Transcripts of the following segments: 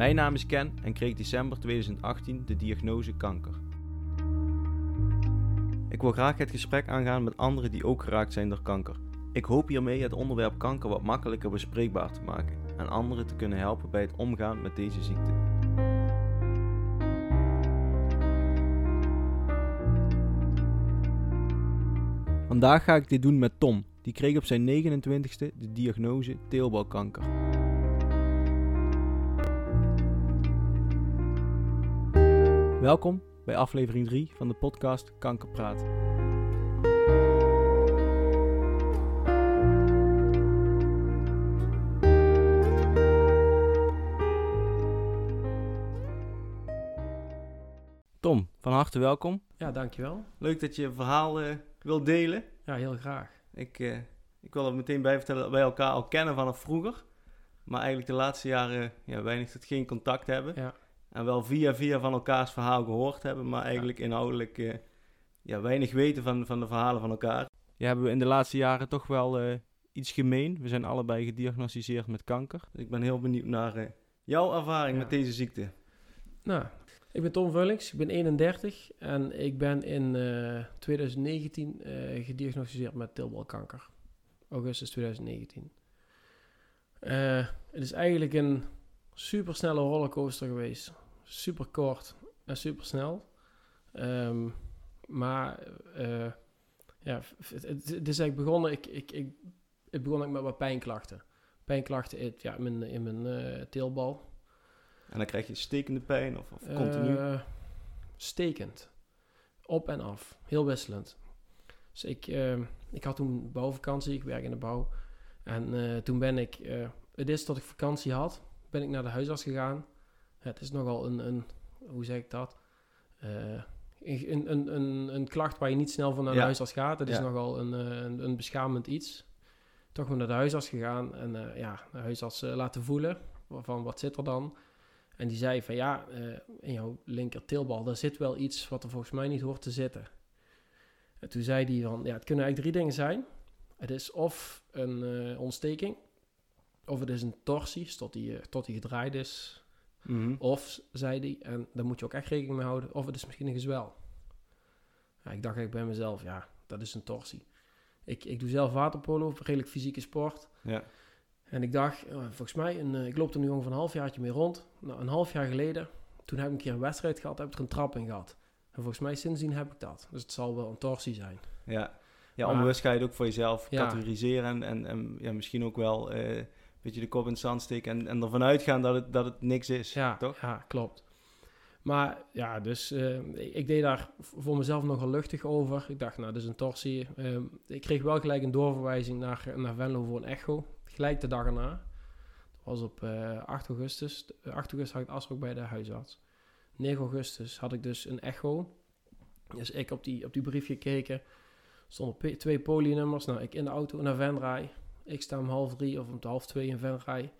Mijn naam is Ken en kreeg december 2018 de diagnose kanker. Ik wil graag het gesprek aangaan met anderen die ook geraakt zijn door kanker. Ik hoop hiermee het onderwerp kanker wat makkelijker bespreekbaar te maken en anderen te kunnen helpen bij het omgaan met deze ziekte. Vandaag ga ik dit doen met Tom. Die kreeg op zijn 29ste de diagnose teelbalkanker. Welkom bij aflevering 3 van de podcast Kankerpraat. Tom, van harte welkom. Ja, dankjewel. Leuk dat je je verhaal uh, wilt delen. Ja, heel graag. Ik, uh, ik wil er meteen bij vertellen dat wij elkaar al kennen vanaf vroeger. Maar eigenlijk de laatste jaren ja, weinig tot geen contact hebben. Ja. En wel via via van elkaars verhaal gehoord hebben, maar eigenlijk ja. inhoudelijk uh, ja, weinig weten van, van de verhalen van elkaar. Ja, hebben we in de laatste jaren toch wel uh, iets gemeen. We zijn allebei gediagnosticeerd met kanker. Dus ik ben heel benieuwd naar uh, jouw ervaring ja. met deze ziekte. Nou, ik ben Tom Vullings, ik ben 31 en ik ben in 2019 gediagnosticeerd met tilbalkanker. Augustus 2019. het is eigenlijk een super snelle rollercoaster geweest. Super kort en super snel. Um, maar uh, ja, het, het, het, is eigenlijk begonnen. Ik, ik, ik, het begon ik met wat pijnklachten. Pijnklachten in, ja, in mijn, in mijn uh, teelbal. En dan krijg je stekende pijn of, of continu? Uh, stekend. Op en af. Heel wisselend. Dus ik, ik had toen bouwvakantie. Ik werk in de bouw. En toen ben ik... het is dat ik vakantie had ben ik naar de huisarts gegaan. Het is nogal een, een hoe zeg ik dat? Uh, een, een, een, een klacht waar je niet snel van naar de ja. huisarts gaat. Het is ja. nogal een, een, een beschamend iets. Toch maar naar de huisarts gegaan en uh, ja, de huisarts uh, laten voelen van wat zit er dan. En die zei van ja, in jouw linker tilbal, daar zit wel iets wat er volgens mij niet hoort te zitten. En toen zei hij van ja, het kunnen eigenlijk drie dingen zijn. Het is of een ontsteking, of het is een torsie, tot die, tot die gedraaid is. Mhm. Mm -hmm. Of, zei hij, en daar moet je ook echt rekening mee houden, of het is misschien een gezwel. Ja, ik dacht eigenlijk bij mezelf, ja, dat is een torsie. Ik, ik doe zelf waterpolo, redelijk fysieke sport. Ja. En ik dacht, oh, volgens mij, een, ik loop er nu ongeveer een halfjaartje mee rond. Nou, een half jaar geleden, toen heb ik een keer een wedstrijd gehad, heb ik er een trap in gehad. En volgens mij sindsdien heb ik dat. Dus het zal wel een torsie zijn. Ja, ja onbewust ga je het ook voor jezelf ja. categoriseren en, en, en ja, misschien ook wel... Uh, beetje de kop in het zand steken en, en ervan uitgaan dat het, dat het niks is, ja, toch? Ja, klopt. Maar ja, dus uh, ik, ik, deed daar voor mezelf nogal luchtig over. Ik dacht, nou, dat is een torsie. Uh, ik kreeg wel gelijk een doorverwijzing naar, naar Venlo voor een echo. Gelijk de dag erna. Dat was op uh, 8 augustus. 8 augustus had ik afspraak bij de huisarts. 9 augustus had ik dus een echo. Dus ik op die, op die brief gekeken. stonden twee polienummers. Nou, ik in de auto naar Venray. Ik sta om half drie of om half twee in Venray.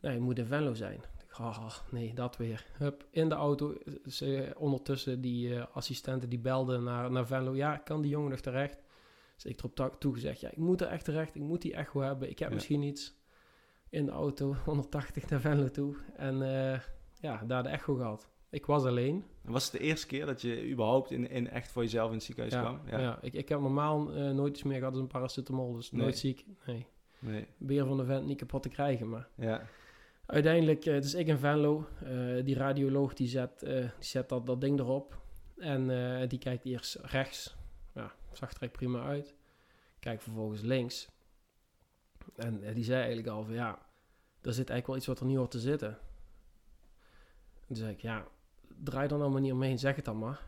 Nee, je moet in Venlo zijn. Ik oh, nee, dat weer. Hup, in de auto. Ze, ondertussen die uh, assistenten die belden naar, naar Venlo. Ja, kan die jongen nog terecht? Dus ik erop toe gezegd, ja, ik moet er echt terecht. Ik moet die echo hebben. Ik heb ja. misschien iets in de auto, 180 naar Venlo toe. En uh, ja, daar de echo gehad. Ik was alleen. Was het de eerste keer dat je überhaupt in, in echt voor jezelf in het ziekenhuis ja, kwam? Ja, ja ik, ik heb normaal uh, nooit iets meer gehad dan een paracetamol. Dus Nee. nooit ziek. Nee. Nee. Beer van de vent niet kapot te krijgen, maar... Ja. Uiteindelijk, uh, het is ik in Venlo. Uh, die radioloog die zet, uh, die zet dat, dat ding erop. En die kijkt eerst rechts. Ja, zag er echt prima uit. Kijkt vervolgens links. En die zei eigenlijk al van ja, er zit eigenlijk wel iets wat er niet hoort te zitten. En toen zei ik, ja, draai dan allemaal niet omheen, zeg het dan maar.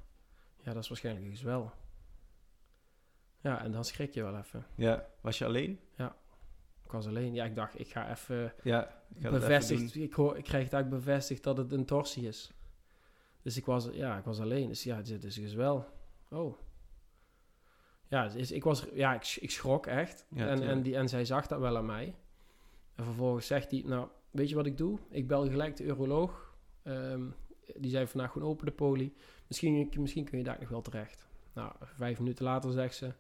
Ja, dat is waarschijnlijk een gezwel. Ja, en dan schrik je wel even. Ja, was je alleen? Ja. Ik was alleen. Ja, ik dacht, ik ga even Ja, ik ga bevestigd. even. Ik, hoor, ik krijg het eigenlijk bevestigd dat het een torsie is. Dus ik was, ja, ik was alleen. Dus ja, dit is dus wel. Oh. Ja, dus ik was, ja, ik, ik schrok echt. Ja, en, en, die, en zij zag dat wel aan mij. En vervolgens zegt hij, nou, weet je wat ik doe? Ik bel gelijk de uroloog. Ehm, die zei vandaag gewoon open de poli. Misschien, misschien kun je daar nog wel terecht. Nou, vijf minuten later zegt ze...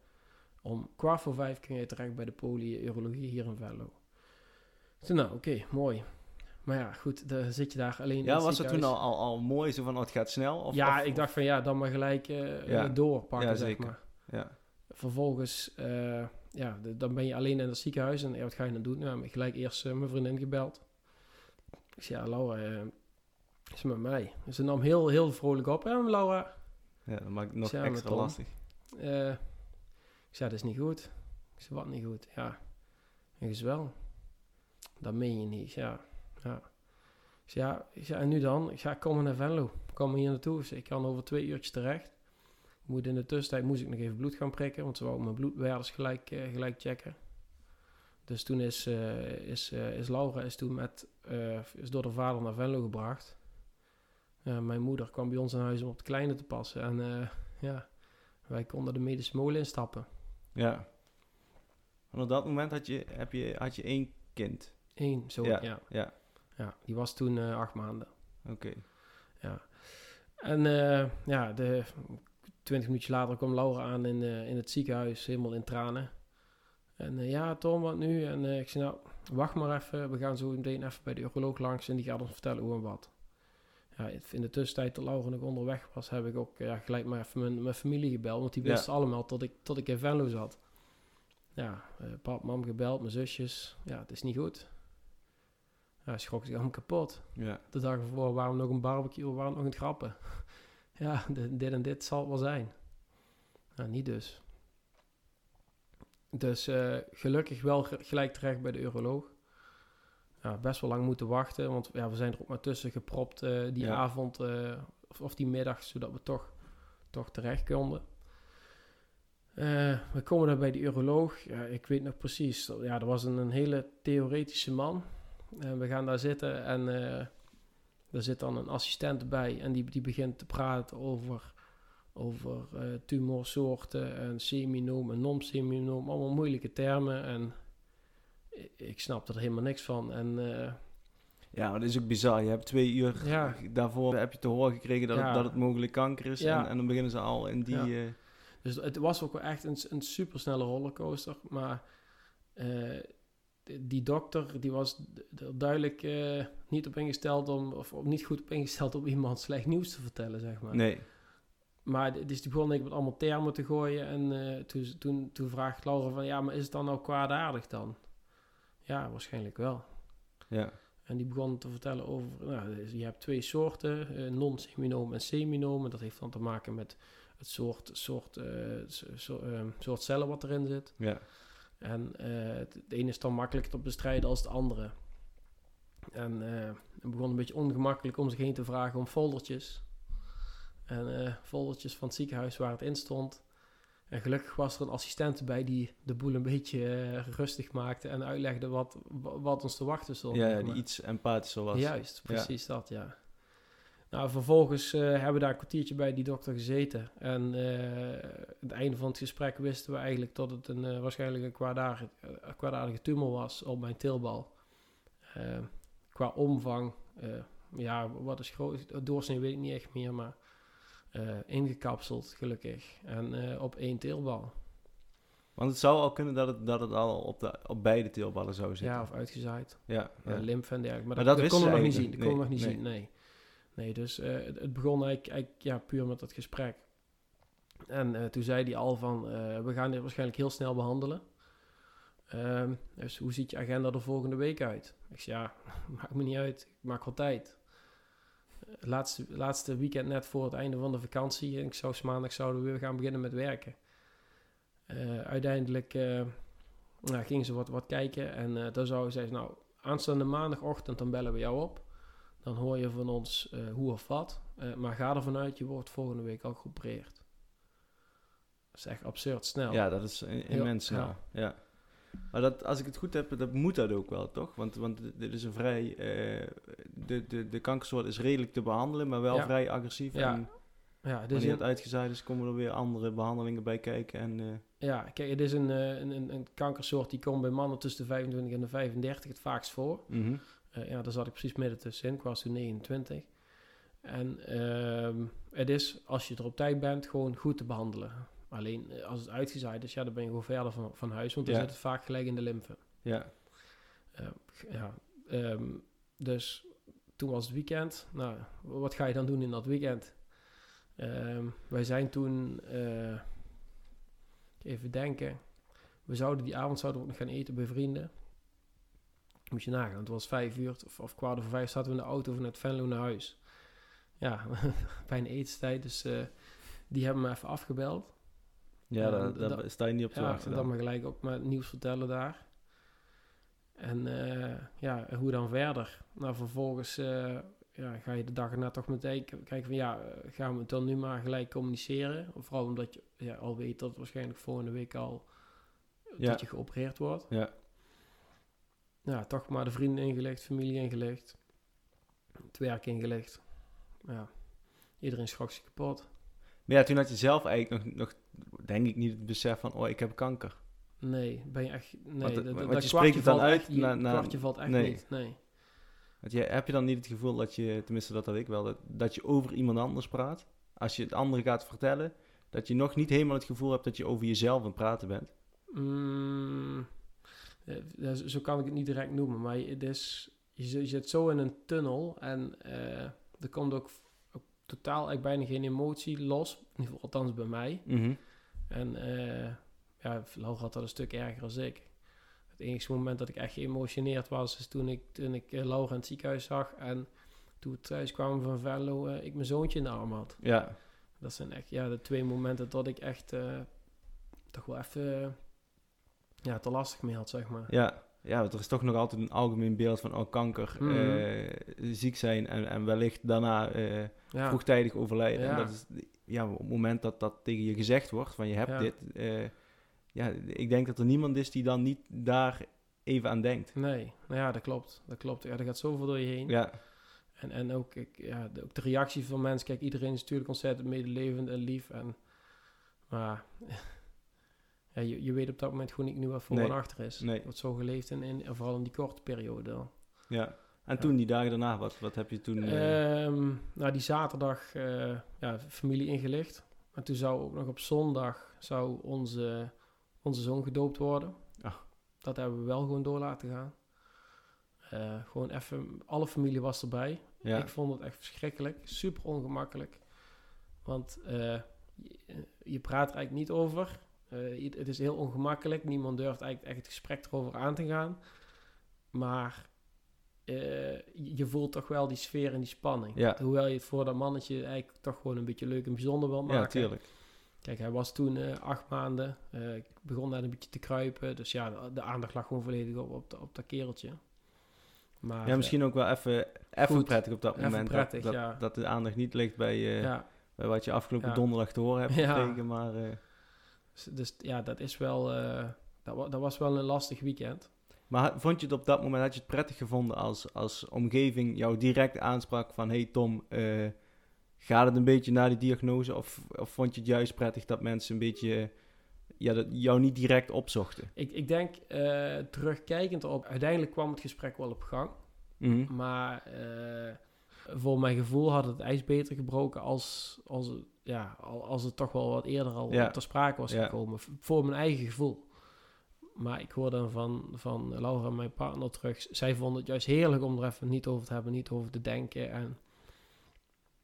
Om kwart voor vijf kun je terecht bij de poli urologie hier in Venlo. Toen, nou, oké, mooi. Maar ja, goed, dan zit je daar alleen in Ja, het was het toen al, al, al mooi, zo van, oh, het gaat snel? Of, ja, of- ik dacht van ja, dan maar gelijk eh, Ja. eh, doorpakken, Ja, zeg zeker. maar. Ja, Vervolgens, eh, ja, de- dan ben je alleen in het ziekenhuis en ja, wat ga je dan doen? Nou, ik gelijk eerst mijn vriendin gebeld. Ik zei, ja, Laura, is met mij? Ze nam heel, heel vrolijk op. Ja, Laura, ja, dat maakt het nog extra lastig. Ik zei, dat is niet goed. Ik zei, wat niet goed? Ja, ik zei, wel. Dat meen je niet. Ja, ja. Ja, en nu dan? Ik zei, kom maar naar Venlo. Kom hier naartoe. Ik zei, kan over twee uurtjes terecht. Moet in de tussentijd moest ik nog even bloed gaan prikken, want ze wou mijn bloedwaardes gelijk, eh, gelijk checken. Dus toen is, eh, is, eh, is Laura is toen met, is door de vader naar Venlo gebracht. Mijn moeder kwam bij ons in huis om op de kleine te passen. En ja, wij konden de medische molen instappen. Ja. En op dat moment had je, heb je, had je één kind. Eén, zo, Ja, ja. ja. ja. die was toen eh, acht maanden. Oké. Ja. En eh, ja, de, twintig minuutjes later kwam Laura aan in, eh, in het ziekenhuis, helemaal in tranen. En ja, Tom, wat nu? En ik zei, nou, wacht maar even. We gaan zo meteen even bij de uroloog langs en die gaat ons vertellen hoe en wat. Ja, in de tussentijd dat Laura nog onderweg was, heb ik ook ja, gelijk maar even mijn, mijn familie gebeld. Want die Ja. wisten allemaal tot ik, tot ik in Venlo zat. Ja, eh, pap, mam gebeld, mijn zusjes. Ja, het is niet goed. Ja, schrok zich helemaal kapot Ja. de dag ervoor waren we nog een barbecue, we waren nog het grappen. ja, de- dit en dit zal het wel zijn. Nou, niet dus. Dus eh, gelukkig wel ge- gelijk terecht bij de uroloog. Ja, best wel lang moeten wachten, want ja, we zijn er ook maar tussen gepropt eh, die Ja. avond eh, of, of die middag, zodat we toch, toch terecht konden. Eh, we komen daar bij de uroloog. Ja, ik weet nog precies. Ja, er was een, een hele theoretische man. En we gaan daar zitten en er zit dan een assistent bij en die, die begint te praten over, over tumorsoorten en seminoom en non-seminoom, allemaal moeilijke termen en ik, snap er helemaal niks van. En eh, Ja, maar dat is ook bizar. Je hebt twee uur Ja. daarvoor heb je te horen gekregen dat, Ja. het, dat het mogelijk kanker is. Ja. En, en dan beginnen ze al in die... Eh, dus het was ook wel echt een, een supersnelle rollercoaster, maar eh, die dokter die was duidelijk niet op ingesteld om, of niet goed op ingesteld om iemand slecht nieuws te vertellen, zeg maar. nee. Maar dus die begon ik met allemaal termen te gooien. En toen, toen, toen vraagt Laura van... Ja, maar is het dan nou kwaadaardig dan? Ja, waarschijnlijk wel. Ja. En die begon te vertellen over... Nou, dus je hebt twee soorten. eh, non-seminoom en seminoom. En dat heeft dan te maken met het soort, soort, so- so- eh, soort cellen wat erin zit. Ja. En eh, het, het ene is dan makkelijker te bestrijden als het andere. En het begon een beetje ongemakkelijk om zich heen te vragen om foldertjes. En foldertjes van het ziekenhuis waar het in stond. En gelukkig was er een assistent bij die de boel een beetje eh, rustig maakte en uitlegde wat, wa- wat ons te wachten stond. Ja, die maar. iets empathischer was. Juist, precies dat, ja. Nou, vervolgens eh, hebben we daar een kwartiertje bij die dokter gezeten. En eh, aan het einde van het gesprek wisten we eigenlijk dat het een, eh, waarschijnlijk een kwaadaardige, eh, kwaadaardige tumor was op mijn teelbal. Eh, qua omvang, eh, ja, wat is groot, doorsnee weet ik niet echt meer, maar eh, ingekapseld gelukkig. En eh, op één teelbal. Want het zou al kunnen dat het, dat het al op, de, op beide teelballen zou zitten. Ja, of uitgezaaid. ja. Ja. ja. lymfe en dergelijke. Maar, Maar dat, dat we nog niet zien. Dat konden we nog niet eigenlijk zien, nee. Nee, dus eh, het, het begon eigenlijk, eigenlijk ja, puur met dat gesprek. En eh, toen zei hij al van, eh, we gaan dit waarschijnlijk heel snel behandelen. Ehm, dus hoe ziet je agenda er volgende week uit? Ik zei, ja, maakt me niet uit. Ik maak wel tijd. Laatste, laatste weekend net voor het einde van de vakantie. En ik zou maandag zouden we weer gaan beginnen met werken. Eh, uiteindelijk eh, nou, gingen ze wat, wat kijken. En eh dan zou zei ze, nou, aanstaande maandagochtend dan bellen we jou op. Dan hoor je van ons hoe of wat. Maar ga ervan uit, je wordt volgende week al geopereerd. Dat is echt absurd snel. Ja, dat is immens snel. ja. Ja. Maar dat, als ik het goed heb, dat moet dat ook wel, toch? Want, want dit is een vrij... eh, de, de, de kankersoort is redelijk te behandelen, maar wel Ja. vrij agressief. Ja. En ja, dus wanneer het uitgezaaid is, komen er weer andere behandelingen bij kijken. En, eh, ja, kijk, het is een, eh, een, een, een kankersoort die komt bij mannen tussen de 25 en de 35 het vaakst voor. mhm. Ja, daar zat ik precies midden tussenin. Ik was toen 29. En ehm, het is, als je er op tijd bent, gewoon goed te behandelen. Alleen eh, als het uitgezaaid is, ja, dan ben je gewoon verder van, van huis. Want dan Ja. zit het vaak gelijk in de lymfe. Ja, Eh, ja, ehm, dus toen was het weekend. Nou, wat ga je dan doen in dat weekend? Ehm, wij zijn toen, uh, even denken, we zouden die avond zouden we nog gaan eten bij vrienden. Moet je nagaan, het was vijf uur of, of kwart over vijf zaten we in de auto vanuit Venlo naar huis. Ja, bijna etenstijd, dus uh, die hebben me even afgebeld. Ja, daar, daar sta je niet op te ja, wachten. Dan. dan maar gelijk ook maar nieuws vertellen daar. En uh, ja, hoe dan verder? Nou, vervolgens uh, ja, ga je de dag erna toch meteen kijken van ja, gaan we het dan nu maar gelijk communiceren? Vooral omdat je ja, al weet dat waarschijnlijk volgende week al ja. dat je geopereerd wordt. Ja. Ja, toch maar de vrienden ingelegd, familie ingelegd, het werk ingelegd. Ja, iedereen schrok zich kapot. Maar ja, toen had je zelf eigenlijk nog, nog denk ik niet het besef van, oh, ik heb kanker. Nee, ben je echt... Nee, want, dat, want je spreekt het dan uit... Echt, na, na, kwartje valt echt nee. niet, nee. Want je, heb je dan niet het gevoel dat je, tenminste dat had ik wel, dat, dat je over iemand anders praat? Als je het andere gaat vertellen, dat je nog niet helemaal het gevoel hebt dat je over jezelf aan het praten bent? Mm, ja, zo kan ik het niet direct noemen, maar het is, je, zit zo in een tunnel en uh, er komt ook totaal eigenlijk bijna geen emotie los, in ieder geval althans bij mij. Mm -hmm. En uh, ja, Laura had dat een stuk erger als ik. Het enige moment dat ik echt geëmotioneerd was, is toen ik, toen ik uh, Laura in het ziekenhuis zag en toen we thuis kwamen van Venlo, uh, ik mijn zoontje in de arm had. Ja. Dat zijn echt ja, de twee momenten dat ik echt toch wel even ja, te lastig mee had, zeg maar. Ja. Ja, er is toch nog altijd een algemeen beeld van oh, kanker, mm -hmm. ziek zijn en, en wellicht daarna ja. vroegtijdig overlijden. Ja. En dat is ja, op het moment dat dat tegen je gezegd wordt, van je hebt ja. dit, uh, ja, ik denk dat er niemand is die dan niet daar even aan denkt. Nee, nou ja, dat klopt. Dat klopt. Ja, er gaat zoveel door je heen. Ja. En, en ook, ik, ja, de, ook de reactie van mensen. Kijk, iedereen is natuurlijk ontzettend medelevend en lief. En, maar ja, je, je weet op dat moment gewoon niet nu wat voor nee. en achter is. Nee. Wat zo geleefd en, in, vooral in die korte periode. Ja. En toen, die dagen daarna, wat, wat heb je toen... Uh... Um, nou, die zaterdag, uh, ja, familie ingelicht. En toen zou ook nog op zondag zou onze, onze zoon gedoopt worden. Oh. Dat hebben we wel gewoon door laten gaan. Uh, gewoon even, alle familie was erbij. Ja. Ik vond het echt verschrikkelijk, super ongemakkelijk. Want je, je, praat er eigenlijk niet over. Het is heel ongemakkelijk. Niemand durft eigenlijk echt het gesprek erover aan te gaan. Maar uh, je voelt toch wel die sfeer en die spanning. Ja. Hoewel je het voor dat mannetje eigenlijk toch gewoon een beetje leuk en bijzonder wil maken. Ja, tuurlijk. Kijk, hij was toen uh, acht maanden. Ik begon daar een beetje te kruipen. Dus ja, de, de aandacht lag gewoon volledig op, op, de, op dat kereltje. Maar, ja, misschien ook wel even, even goed, prettig op dat moment. Prettig, dat, ja. dat, de aandacht niet ligt bij, bij wat je afgelopen donderdag te horen hebt gekregen. Maar, dus, ja, dat is wel... dat, dat was wel een lastig weekend. Maar vond je het op dat moment, had je het prettig gevonden als, als omgeving jou direct aansprak van... Hey Tom, uh, gaat het een beetje naar die diagnose? Of, of vond je het juist prettig dat mensen een beetje ja, dat jou niet direct opzochten? Ik, ik denk, uh, terugkijkend op, uiteindelijk kwam het gesprek wel op gang. Mm -hmm. Maar uh, voor mijn gevoel had het ijs beter gebroken als, als, ja, als het toch wel wat eerder al ja. ter sprake was Ja. gekomen. Voor mijn eigen gevoel. Maar ik hoorde dan van, van Laura, mijn partner, terug. Zij vond het juist heerlijk om er even niet over te hebben, niet over te denken. En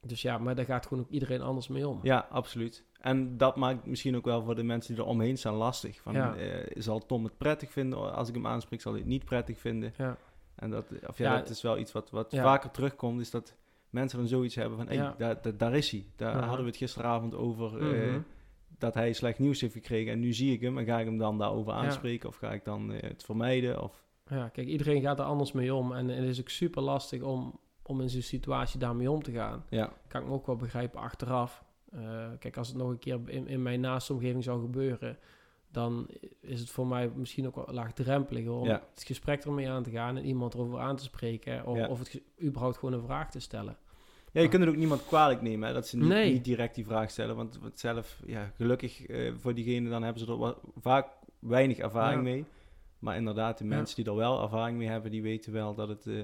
dus ja, maar daar gaat gewoon ook iedereen anders mee om. Ja, absoluut. En dat maakt misschien ook wel voor de mensen die er omheen staan lastig. Van, Ja. eh, zal Tom het prettig vinden als ik hem aanspreek? Zal hij het niet prettig vinden? Ja. En dat, of ja, Ja, dat is wel iets wat, wat ja. vaker terugkomt, is dat mensen dan zoiets hebben van, hey, Ja. daar, daar, daar is hij. Daar Mhm. hadden we het gisteravond over, eh, Mhm. dat hij slecht nieuws heeft gekregen. En nu zie ik hem en ga ik hem dan daarover aanspreken? Of ga ik dan eh, het vermijden? Of, Ja, kijk, iedereen gaat er anders mee om. En het is ook super lastig om, om in zo'n situatie daarmee om te gaan. ja, Kan ik me ook wel begrijpen achteraf. Eh, kijk, als het nog een keer in, in mijn naaste omgeving zou gebeuren... dan is het voor mij misschien ook wel laagdrempelig om Ja. het gesprek ermee aan te gaan... en iemand erover aan te spreken... of, Ja. of het überhaupt gewoon een vraag te stellen. Ja, je kunt het ook niemand kwalijk nemen, hè, dat ze niet, Nee. niet direct die vraag stellen. Want, zelf, ja, gelukkig eh, voor diegene, dan hebben ze er vaak weinig ervaring Ja. mee. Maar inderdaad, de mensen die er wel ervaring mee hebben, die weten wel dat het, eh,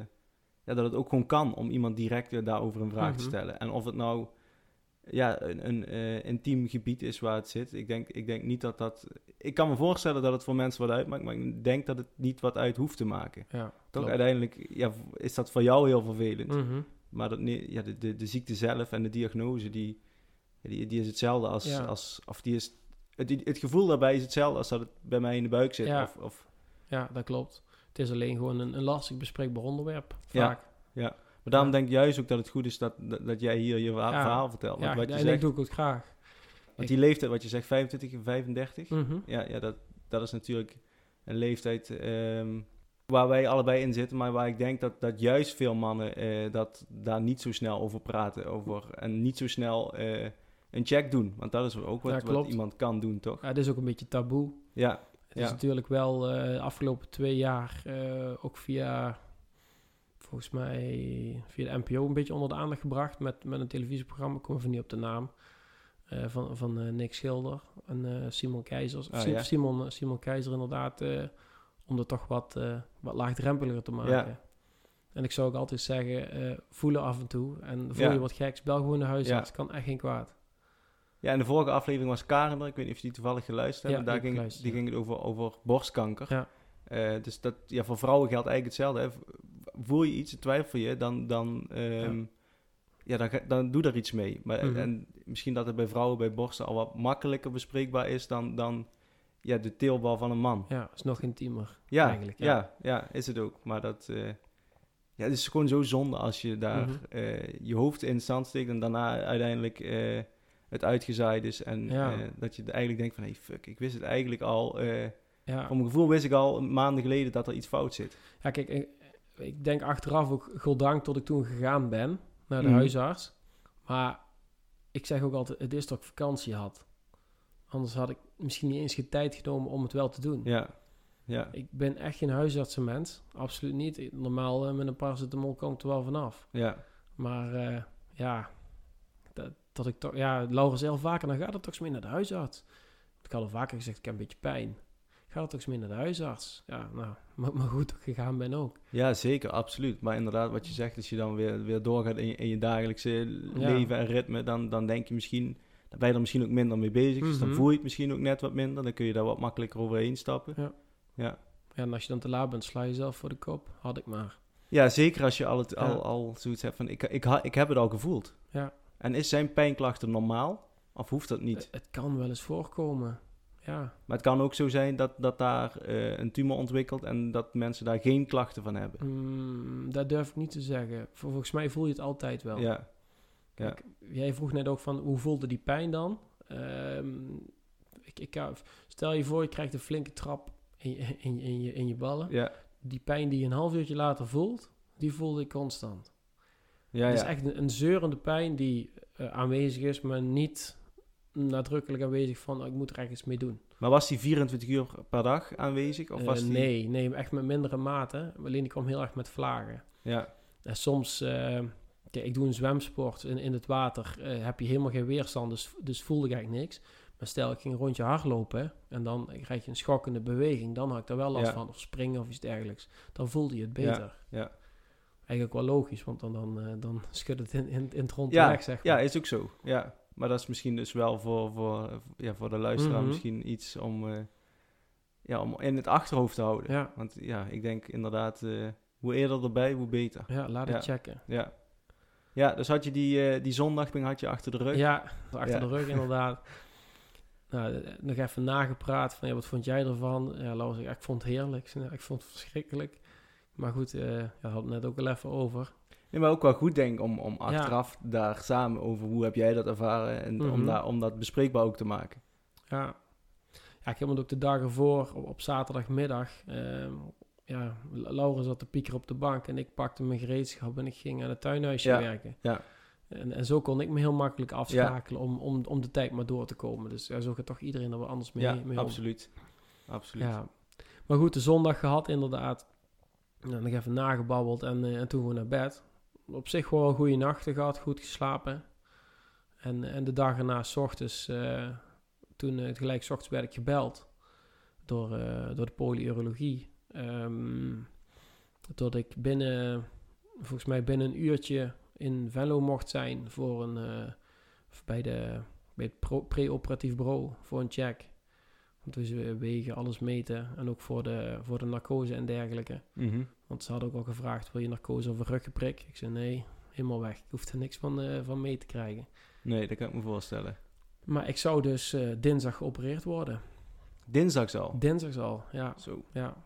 ja, dat het ook gewoon kan om iemand direct eh, daarover een vraag te Mhm. stellen. En of het nou ja, een, een eh, intiem gebied is waar het zit. Ik denk, ik denk niet dat dat... Ik kan me voorstellen dat het voor mensen wat uitmaakt, maar ik denk dat het niet wat uit hoeft te maken. Ja, Toch uiteindelijk ja, is dat voor jou heel vervelend. Mhm. Maar dat, nee, ja, de, de, de ziekte zelf en de diagnose, die, ja, die, die is hetzelfde als... Ja. als of die is, het, het gevoel daarbij is hetzelfde als dat het bij mij in de buik zit. Ja. Of, of, Ja, dat klopt. Het is alleen gewoon een, een lastig bespreekbaar onderwerp. Ja. Vaak. Maar daarom denk ik juist ook dat het goed is dat, dat, dat jij hier je verhaal, vertelt. Want Ja, wat je en zegt, ik doe ik het graag. want die leeftijd, wat je zegt, 25 en 35... Mhm. Ja, ja dat, dat is natuurlijk een leeftijd ehm, waar wij allebei in zitten, maar waar ik denk dat, dat juist veel mannen eh, dat daar niet zo snel over praten. Over, en niet zo snel eh, een check doen. Want dat is ook wat, Ja, wat iemand kan doen, toch? Ja, het is ook een beetje taboe. Ja, Het is natuurlijk wel eh, de afgelopen twee jaar ook via, volgens mij, via de NPO een beetje onder de aandacht gebracht met, met een televisieprogramma. Ik kom even niet op de naam. eh, van van eh, Nick Schilder en eh, Simon Keizer. Ah, Sim- ja. Simon, Simon Keizer inderdaad, om dat toch wat, wat laagdrempeliger te maken. Ja. En ik zou ook altijd zeggen, voelen af en toe. En voel Ja. je wat geks, bel gewoon de huisarts. Kan echt geen kwaad. ja, en de vorige aflevering was Karen er. Ik weet niet of je die toevallig geluisterd hebt. Daar ging, die ging het over, over borstkanker. Ja. Dus dat, ja, voor vrouwen geldt eigenlijk hetzelfde. Hè. Voel je iets, twijfel je, dan, dan, ehm, ja. dan, dan doe er iets mee. Maar, Mhm. En misschien dat het bij vrouwen bij borsten al wat makkelijker bespreekbaar is dan, dan ja, de teelbal van een man. Ja, is nog intiemer Ja, eigenlijk. ja. Ja, is het ook. Maar dat, eh, ja, het is gewoon zo zonde als je daar Mhm. eh, je hoofd in de zand steekt en daarna uiteindelijk eh, het uitgezaaid is. En Ja. dat je eigenlijk denkt van, hey, fuck, ik wist het eigenlijk al. ja. Voor mijn gevoel wist ik al maanden geleden dat er iets fout zit. Ja, kijk, ik, denk achteraf ook goddank dat ik toen gegaan ben naar de Mhm. huisarts. Maar ik zeg ook altijd, het is ik vakantie had. Anders had ik misschien niet eens geen tijd genomen om het wel te doen. Ja, ja, Ik ben echt geen huisartsenmens. Absoluut niet. Normaal eh, met een paracetamol kom ik er wel vanaf. ja. Maar eh, ja, dat, dat ik toch... Ja, Laura al vaker, dan gaat het toch eens mee naar de huisarts. Ik had al vaker gezegd, ik heb een beetje pijn. Ga toch eens mee naar de huisarts. Ja, nou, maar, maar goed dat ik gegaan ben ook. Ja, zeker, absoluut. Maar inderdaad, wat je zegt, als je dan weer, weer doorgaat in je, in je dagelijkse Ja. leven en ritme, dan, dan denk je misschien, dan ben je er misschien ook minder mee bezig. Dus dan Mhm. voel je het misschien ook net wat minder. Dan kun je daar wat makkelijker overheen stappen. Ja. Ja, Ja, en als je dan te laat bent, sla je jezelf voor de kop. Had ik maar. ja zeker als je al, het, Ja. al, al zoiets hebt van, ik, ik, ha- ik heb het al gevoeld. Ja. En is zijn pijnklachten normaal? Of hoeft dat niet? Het, het kan wel eens voorkomen. Ja, Maar het kan ook zo zijn dat, dat daar eh, een tumor ontwikkelt en dat mensen daar geen klachten van hebben. mm, dat durf ik niet te zeggen. Vol- Volgens mij voel je het altijd wel. Ja, Jij vroeg net ook van, hoe voelde die pijn dan? Ehm, ik, ik, stel je voor, je krijgt een flinke trap in je, in, je- in, je, in je ballen. ja, Die pijn die je een half uurtje later voelt, die voelde ik constant. ja. Het is ja. echt een, een zeurende pijn die eh, aanwezig is, maar niet nadrukkelijk aanwezig van, oh, ik moet er echt iets mee doen. Maar was die 24 uur per dag aanwezig? Of Eh, was die... Nee, nee, echt met mindere mate. Alleen die kwam heel erg met vlagen. Ja, En soms, eh, kijk, ik doe een zwemsport in, in het water, eh, heb je helemaal geen weerstand, dus, dus voelde ik eigenlijk niks. Maar stel, ik ging een rondje hardlopen en dan krijg je een schokkende beweging, dan had ik daar wel last Ja. van, of springen of iets dergelijks. Dan voelde je het beter. ja. Eigenlijk wel logisch, want dan, dan, dan schudt het in, in, in het rond Ja, weg, zeg ja, maar. is ook zo. Ja. Maar dat is misschien dus wel voor, voor, ja, voor de luisteraar Mhm. misschien iets om, eh, ja, om in het achterhoofd te houden. Ja, Want ja, ik denk inderdaad, eh, hoe eerder erbij, hoe beter. ja, laat het checken. Ja. Ja, dus had je die, eh, die zondag had je achter de rug. Ja, achter de rug inderdaad. nou, nog even nagepraat van, ja, wat vond jij ervan? Ja, Laura ja, ik vond het heerlijk. Ik vond het verschrikkelijk. Maar goed, eh ja, hadden het net ook al even over. Nee, maar ook wel goed denk om, om achteraf daar samen over hoe heb jij dat ervaren en om, Mhm. daar, om dat bespreekbaar ook te maken. Ja, ja ik heb het ook de dagen ervoor, op, op zaterdagmiddag. ehm, ja, Laura zat te pieker op de bank en ik pakte mijn gereedschap en ik ging aan het tuinhuisje Ja, werken. ja. En, en zo kon ik me heel makkelijk afschakelen om, om, om de tijd maar door te komen. Dus ja, zo gaat toch iedereen er wel anders mee, ja, mee om. absoluut. Absoluut. Ja. Maar goed, de zondag gehad inderdaad. Nou, nog even nagebabbeld en, eh, en toen gewoon naar bed. Op zich gewoon een goede nachten gehad, goed geslapen. En, en de dag erna, s ochtends, eh, toen eh, gelijk s werd ik gebeld door, eh, door de polyurologie. Ehm dat ik binnen, volgens mij binnen een uurtje in Venlo mocht zijn voor een, bij, de, bij het pre-operatief bureau voor een check. Want we wegen, alles meten. En ook voor de, voor de narcose en dergelijke. Mhm. Want ze hadden ook al gevraagd, wil je narcose of een ruggenprik? Ik zei nee, helemaal weg. Ik hoef er niks van, eh, van mee te krijgen. Nee, dat kan ik me voorstellen. Maar ik zou dus eh, dinsdag geopereerd worden. Dinsdags al. Dinsdag al, ja. Zo. ja.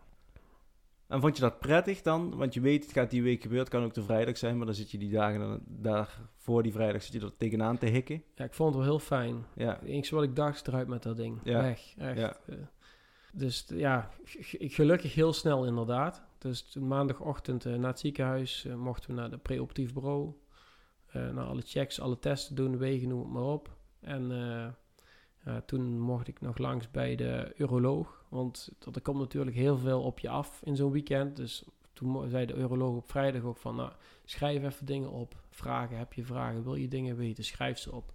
En vond je dat prettig dan? Want je weet, het gaat die week gebeuren. Het kan ook de vrijdag zijn, maar dan zit je die dagen, dan, daar voor die vrijdag zit je er tegenaan te hikken. Ja, ik vond het wel heel fijn. Ja, enige wat ik dacht, eruit met dat ding. Ja. Weg, echt. Ja. Eh, dus ja, gelukkig heel snel inderdaad. Dus toen maandagochtend eh, naar het ziekenhuis eh, mochten we naar de pre-optief bureau. Eh naar alle checks, alle testen doen, wegen, noem het maar op. En toen mocht ik nog langs bij de uroloog. Want dat- er komt natuurlijk heel veel op je af in zo'n weekend. Dus toen zei de uroloog op vrijdag ook van... Nou, schrijf even dingen op. Vragen, heb je vragen? Wil je dingen weten? Schrijf ze op.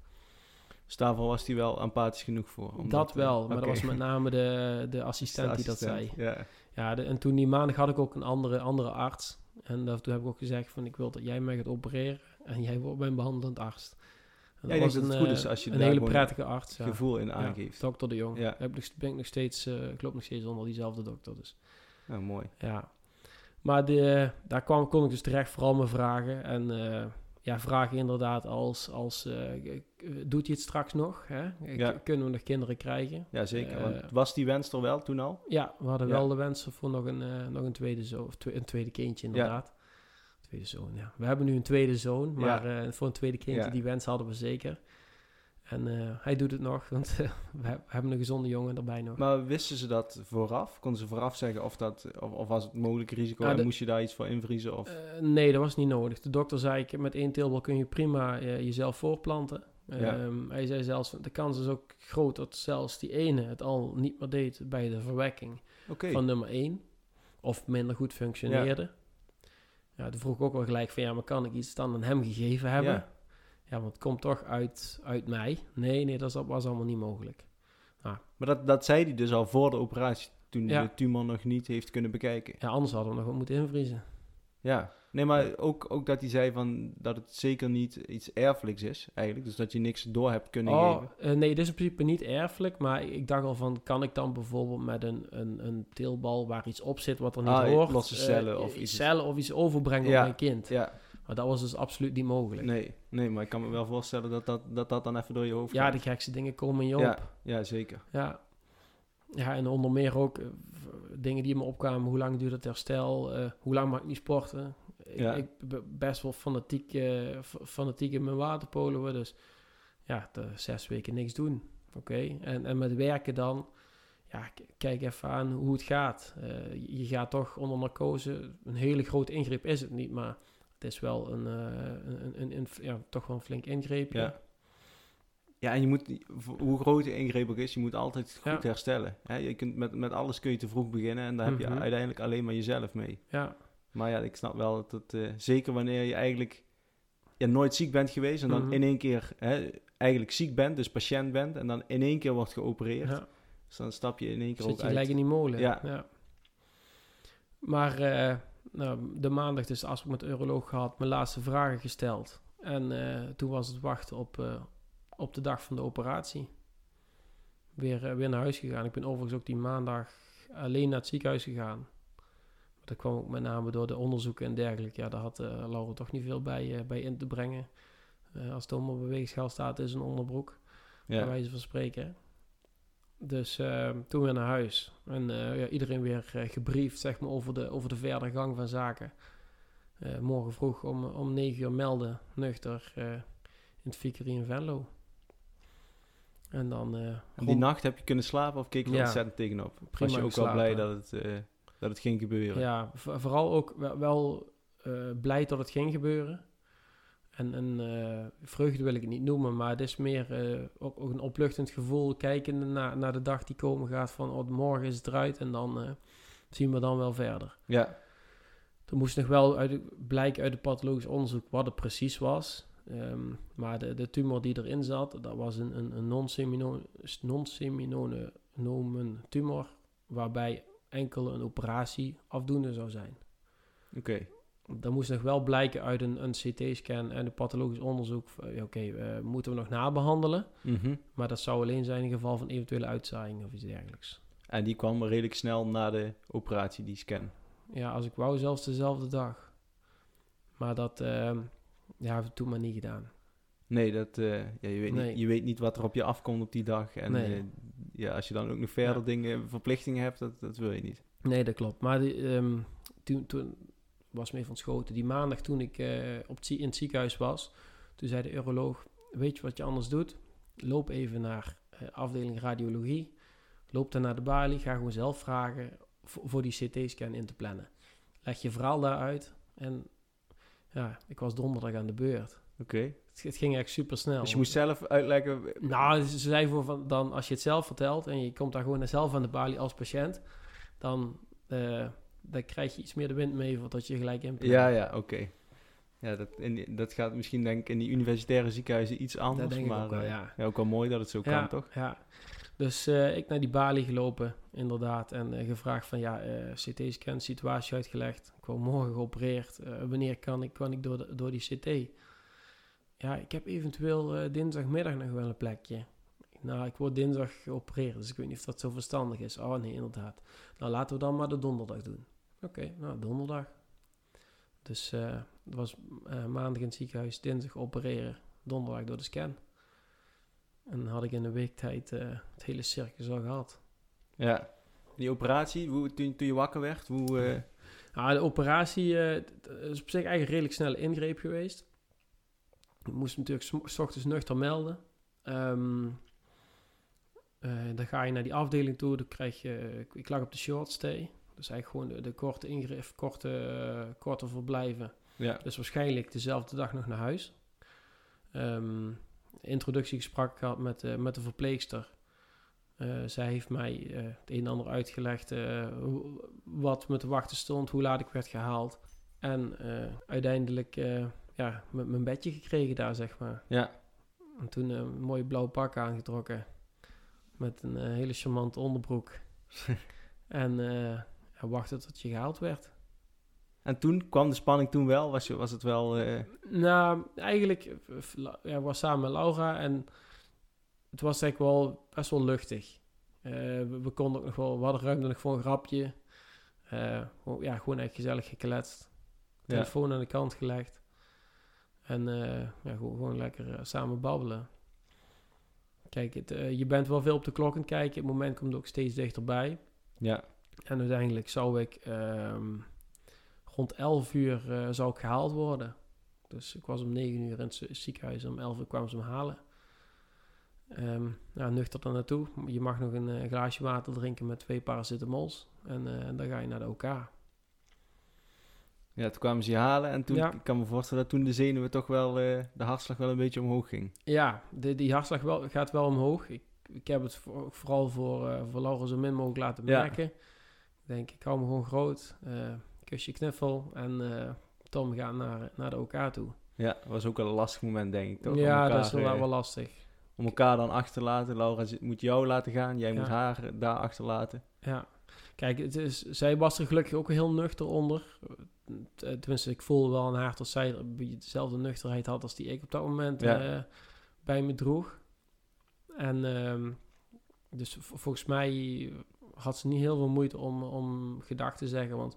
dus was hij wel empathisch genoeg voor. om dat wel, maar dat was met name de, de assistent die dat zei. Ja. Ja, de- en toen die maandag had ik ook een andere, andere arts. En dat, toen heb ik ook gezegd van ik wil dat jij mij gaat opereren en jij wordt mijn behandelend arts. En Ja, ik denk dat het goed eh, is als je een hele prettige arts. Ja. gevoel in Ja, aangeeft. dokter de Jong. Ja. Heb ben ik nog steeds, eh, ik loop nog steeds onder diezelfde dokter. Dus Nou, mooi. ja. Maar de, daar kwam, kon ik dus terecht vooral mijn vragen. En eh, ja, vragen inderdaad als, als eh, eh, doet hij het straks nog? Hè? Ja. Kunnen we nog kinderen krijgen? Ja, zeker. Eh, Want was die wens er wel toen al? Ja, we hadden Ja. wel de wensen voor nog een, eh, nog een tweede zoon, of een tweede kindje inderdaad. Tweede zoon, ja. We hebben nu een tweede zoon, maar eh, voor een tweede kindje, die wens hadden we zeker. En eh, hij doet het nog, want eh, we, he- we hebben een gezonde jongen erbij nog. Maar wisten ze dat vooraf? Konden ze vooraf zeggen of, dat, of, of was het mogelijk risico en de- moest je daar iets voor invriezen? Of? Eh, nee, dat was niet nodig. De dokter zei, ik, met één teelbal kun je prima jezelf voorplanten. Ja. Ehm, hij zei zelfs, de kans is ook groot dat zelfs die ene het al niet meer deed bij de verwekking. Van nummer 1. Of minder goed functioneerde. Ja. toen vroeg ik ook wel gelijk van ja, maar kan ik iets dan aan hem gegeven hebben? Ja. Ja, want het komt toch uit, uit mij. Nee, nee, dat was allemaal niet mogelijk. Maar dat, dat zei hij dus al voor de operatie, toen Ja. de tumor nog niet heeft kunnen bekijken. Ja, anders hadden we nog wat moeten invriezen. Ja. Nee, maar ook, ook dat hij zei van dat het zeker niet iets erfelijks is, eigenlijk. Dus dat je niks door hebt kunnen Oh, geven. eh, nee, dit is in principe niet erfelijk. Maar ik dacht al van, kan ik dan bijvoorbeeld met een, een, een teelbal waar iets op zit wat er niet Ah, hoort... losse eh, cellen of iets iets. cellen of iets overbrengen Ja. op mijn kind. Ja, Maar dat was dus absoluut niet mogelijk. nee, nee, maar ik kan me wel voorstellen dat dat, dat, dat dan even door je hoofd Ja, gaat. de gekste dingen komen in je Ja. op. Ja, zeker. Ja. Ja, en onder meer ook eh, dingen die me opkwamen. Hoe lang duurt het herstel? Eh, hoe lang mag ik niet sporten? Ik- Ja. Ik ben best wel fanatiek, f- fanatiek in mijn waterpolo. Dus ja, de zes weken niks doen. Oké. En, en met werken dan... Ja, kijk even aan hoe het gaat. Je- je gaat toch onder narcose... Een hele grote ingreep is het niet, maar... Het is wel een, eh, een, een, een- ja, toch wel een flink ingreepje. Ja. Ja, en je moet, hoe groot de ingreep ook is, je moet altijd goed Ja. herstellen. Hè? Je kunt met, met alles kun je te vroeg beginnen en daar heb Mhm. je uiteindelijk alleen maar jezelf mee. ja. Maar ja, ik snap wel dat het, eh, zeker wanneer je eigenlijk ja, nooit ziek bent geweest en dan Mhm. in één keer hè, eigenlijk ziek bent, dus patiënt bent, en dan in één keer wordt geopereerd. ja. Dus dan stap je in één keer Zit ook je uit. gelijk in die molen. Ja. Maar eh, nou, de maandag dus de afspraak met de uroloog gehad, mijn laatste vragen gesteld. En eh, toen was het wachten op, eh, op de dag van de operatie. Weer, eh, weer naar huis gegaan. Ik ben overigens ook die maandag alleen naar het ziekenhuis gegaan. Dat kwam ook met name door de onderzoeken en dergelijke. Ja, daar had Laura toch niet veel bij, bij in te brengen. Als de onder beweegschaal staat, is een onderbroek. Ja. Bij wijze van spreken. Dus uh, toen weer naar huis. En uh, ja, iedereen weer uh, gebriefd zeg maar, over, de, over de verdere gang van zaken. Uh, morgen vroeg om, om 9 uur melden, nuchter, in het Vickery in Venlo. En dan... en die nacht heb je kunnen slapen of keek je Ja. ontzettend tegenop? Prima Was je ook wel blij dat het, dat het ging gebeuren? Ja, vooral ook wel, wel blij dat het ging gebeuren. En een uh, vreugde wil ik het niet noemen, maar het is meer uh, ook, ook, een opluchtend gevoel kijkende naar, naar de dag die komen gaat van oh, morgen is het eruit en dan uh, zien we dan wel verder. Ja. Er moest nog wel uit, blijken uit het pathologisch onderzoek wat het precies was. Um, maar de, de tumor die erin zat, dat was een, een, een non-seminone non tumor, waarbij enkel een operatie afdoende zou zijn. Oké. Okay. Dan moest nog wel blijken uit een, een CT-scan en een pathologisch onderzoek. van, Oké, eh, moeten we nog nabehandelen? Mhm. Maar dat zou alleen zijn in geval van eventuele uitzaaiing of iets dergelijks. En die kwam redelijk snel na de operatie, die scan. Ja, als ik wou, zelfs dezelfde dag. Maar dat ehm ja, hebben we toen maar niet gedaan. Nee, dat, eh, ja, je, weet Nee. niet, je weet niet wat er op je afkomt op die dag. En Nee. eh, ja, als je dan ook nog verder Ja. dingen, verplichtingen hebt, dat, dat wil je niet. Nee, dat klopt. Maar die, ehm, toen, toen was me van schoten. Die maandag toen ik eh, op het, zie- in het ziekenhuis was, toen zei de uroloog, weet je wat je anders doet? Loop even naar eh, afdeling radiologie. Loop dan naar de balie. Ga gewoon zelf vragen voor, voor die CT-scan in te plannen. Leg je verhaal daaruit. En ja, ik was donderdag aan de beurt. Oké. Het, het ging echt super snel. Dus je moest zelf uitleggen... Nou, ze zei voor van, dan als je het zelf vertelt en je komt daar gewoon zelf aan de balie als patiënt, dan, eh, dan krijg je iets meer de wind mee voordat je gelijk in Ja, ja, oké. Ja, dat, in dat gaat misschien denk ik in die universitaire ziekenhuizen iets anders. Dat denk maar, ook wel, eh, ja. ja. Ook wel mooi dat het zo ja, kan, toch? Ja. Dus eh, ik naar die balie gelopen, inderdaad, en eh, gevraagd van ja, CT-scan, situatie uitgelegd. Ik word morgen geopereerd. Wanneer kan ik, kan ik door, de- door die CT? Ja, ik heb eventueel dinsdagmiddag nog wel een plekje. Nou, ik word dinsdag geopereerd, dus ik weet niet of dat zo verstandig is. Oh nee, inderdaad. Nou, laten we dan maar de donderdag doen. Oké, nou, donderdag. Dus eh het was eh, maandag in het ziekenhuis, dinsdag opereren, donderdag door de scan. En dan had ik in een week tijd eh, het hele circus al gehad. Ja. Die operatie, hoe, toen, toen je wakker werd, hoe... eh, Nou, de operatie is op zich eigenlijk een redelijk snelle ingreep geweest. Ik moest natuurlijk s- ochtends nuchter melden. Eh, dan ga je naar die afdeling toe. Dan krijg je, ik, ik lag op de short stay. Dus eigenlijk gewoon de, de korte ingreep, korte, eh, korte verblijven. ja. Dus waarschijnlijk dezelfde dag nog naar huis. Ehm introductiegesprek gehad met, eh, met de verpleegster. Eh, zij heeft mij eh, het een en ander uitgelegd eh, hoe- wat me te wachten stond, hoe laat ik werd gehaald. En eh, uiteindelijk eh, ja, met mijn bedje gekregen daar, zeg maar. Ja. En toen eh, een mooie blauwe pak aangetrokken. Met een eh, hele charmante onderbroek. en eh, ja, wachten tot je gehaald werd. En toen kwam de spanning toen wel? Was, je, was het wel... eh, Nou, eigenlijk ja, was samen met Laura en het was eigenlijk wel best wel luchtig. We, we konden ook nog wel, we hadden ruimte nog voor een grapje. Gewoon, ja, gewoon echt gezellig gekletst. Ja. Telefoon aan de kant gelegd. En ja, gewoon, gewoon lekker samen babbelen. Kijk, het, eh, je bent wel veel op de klok aan het kijken. Het moment komt ook steeds dichterbij. ja. En uiteindelijk zou ik ehm, rond 11 uur eh, zou ik gehaald worden. Dus ik was om 9 uur in het zi- ziekenhuis. Om 11 uur kwamen ze me halen. Ehm nou, nuchter er naartoe. Je mag nog een eh, glaasje water drinken met twee paracetamols. En dan ga je naar de OK. Ja, toen kwamen ze je halen en toen, Ja. ik kan me voorstellen dat toen de zenuwen toch wel, eh, de hartslag wel een beetje omhoog ging. Ja, de, die hartslag wel, gaat wel omhoog. Ik, ik heb het voor- vooral voor, eh voor Laura zo min mogelijk laten Ja. merken. Ik denk, ik hou me gewoon groot. eh, kusje knuffel. En Tom gaat naar, naar de OK toe. Ja, dat was ook wel een lastig moment, denk ik, toch? Ja, elkaar, dat is wel, wel lastig. Om elkaar dan achter te laten. Laura moet jou laten gaan, jij Ja. moet haar daar achterlaten. Ja. Kijk, het is, zij was er gelukkig ook heel nuchter onder. Eh, Tenminste, ik voel wel aan haar dat zij een dezelfde nuchterheid had als die ik op dat moment Ja. eh, bij me droeg. En ehm, dus volgens mij had ze niet heel veel moeite om, om gedag te zeggen. Want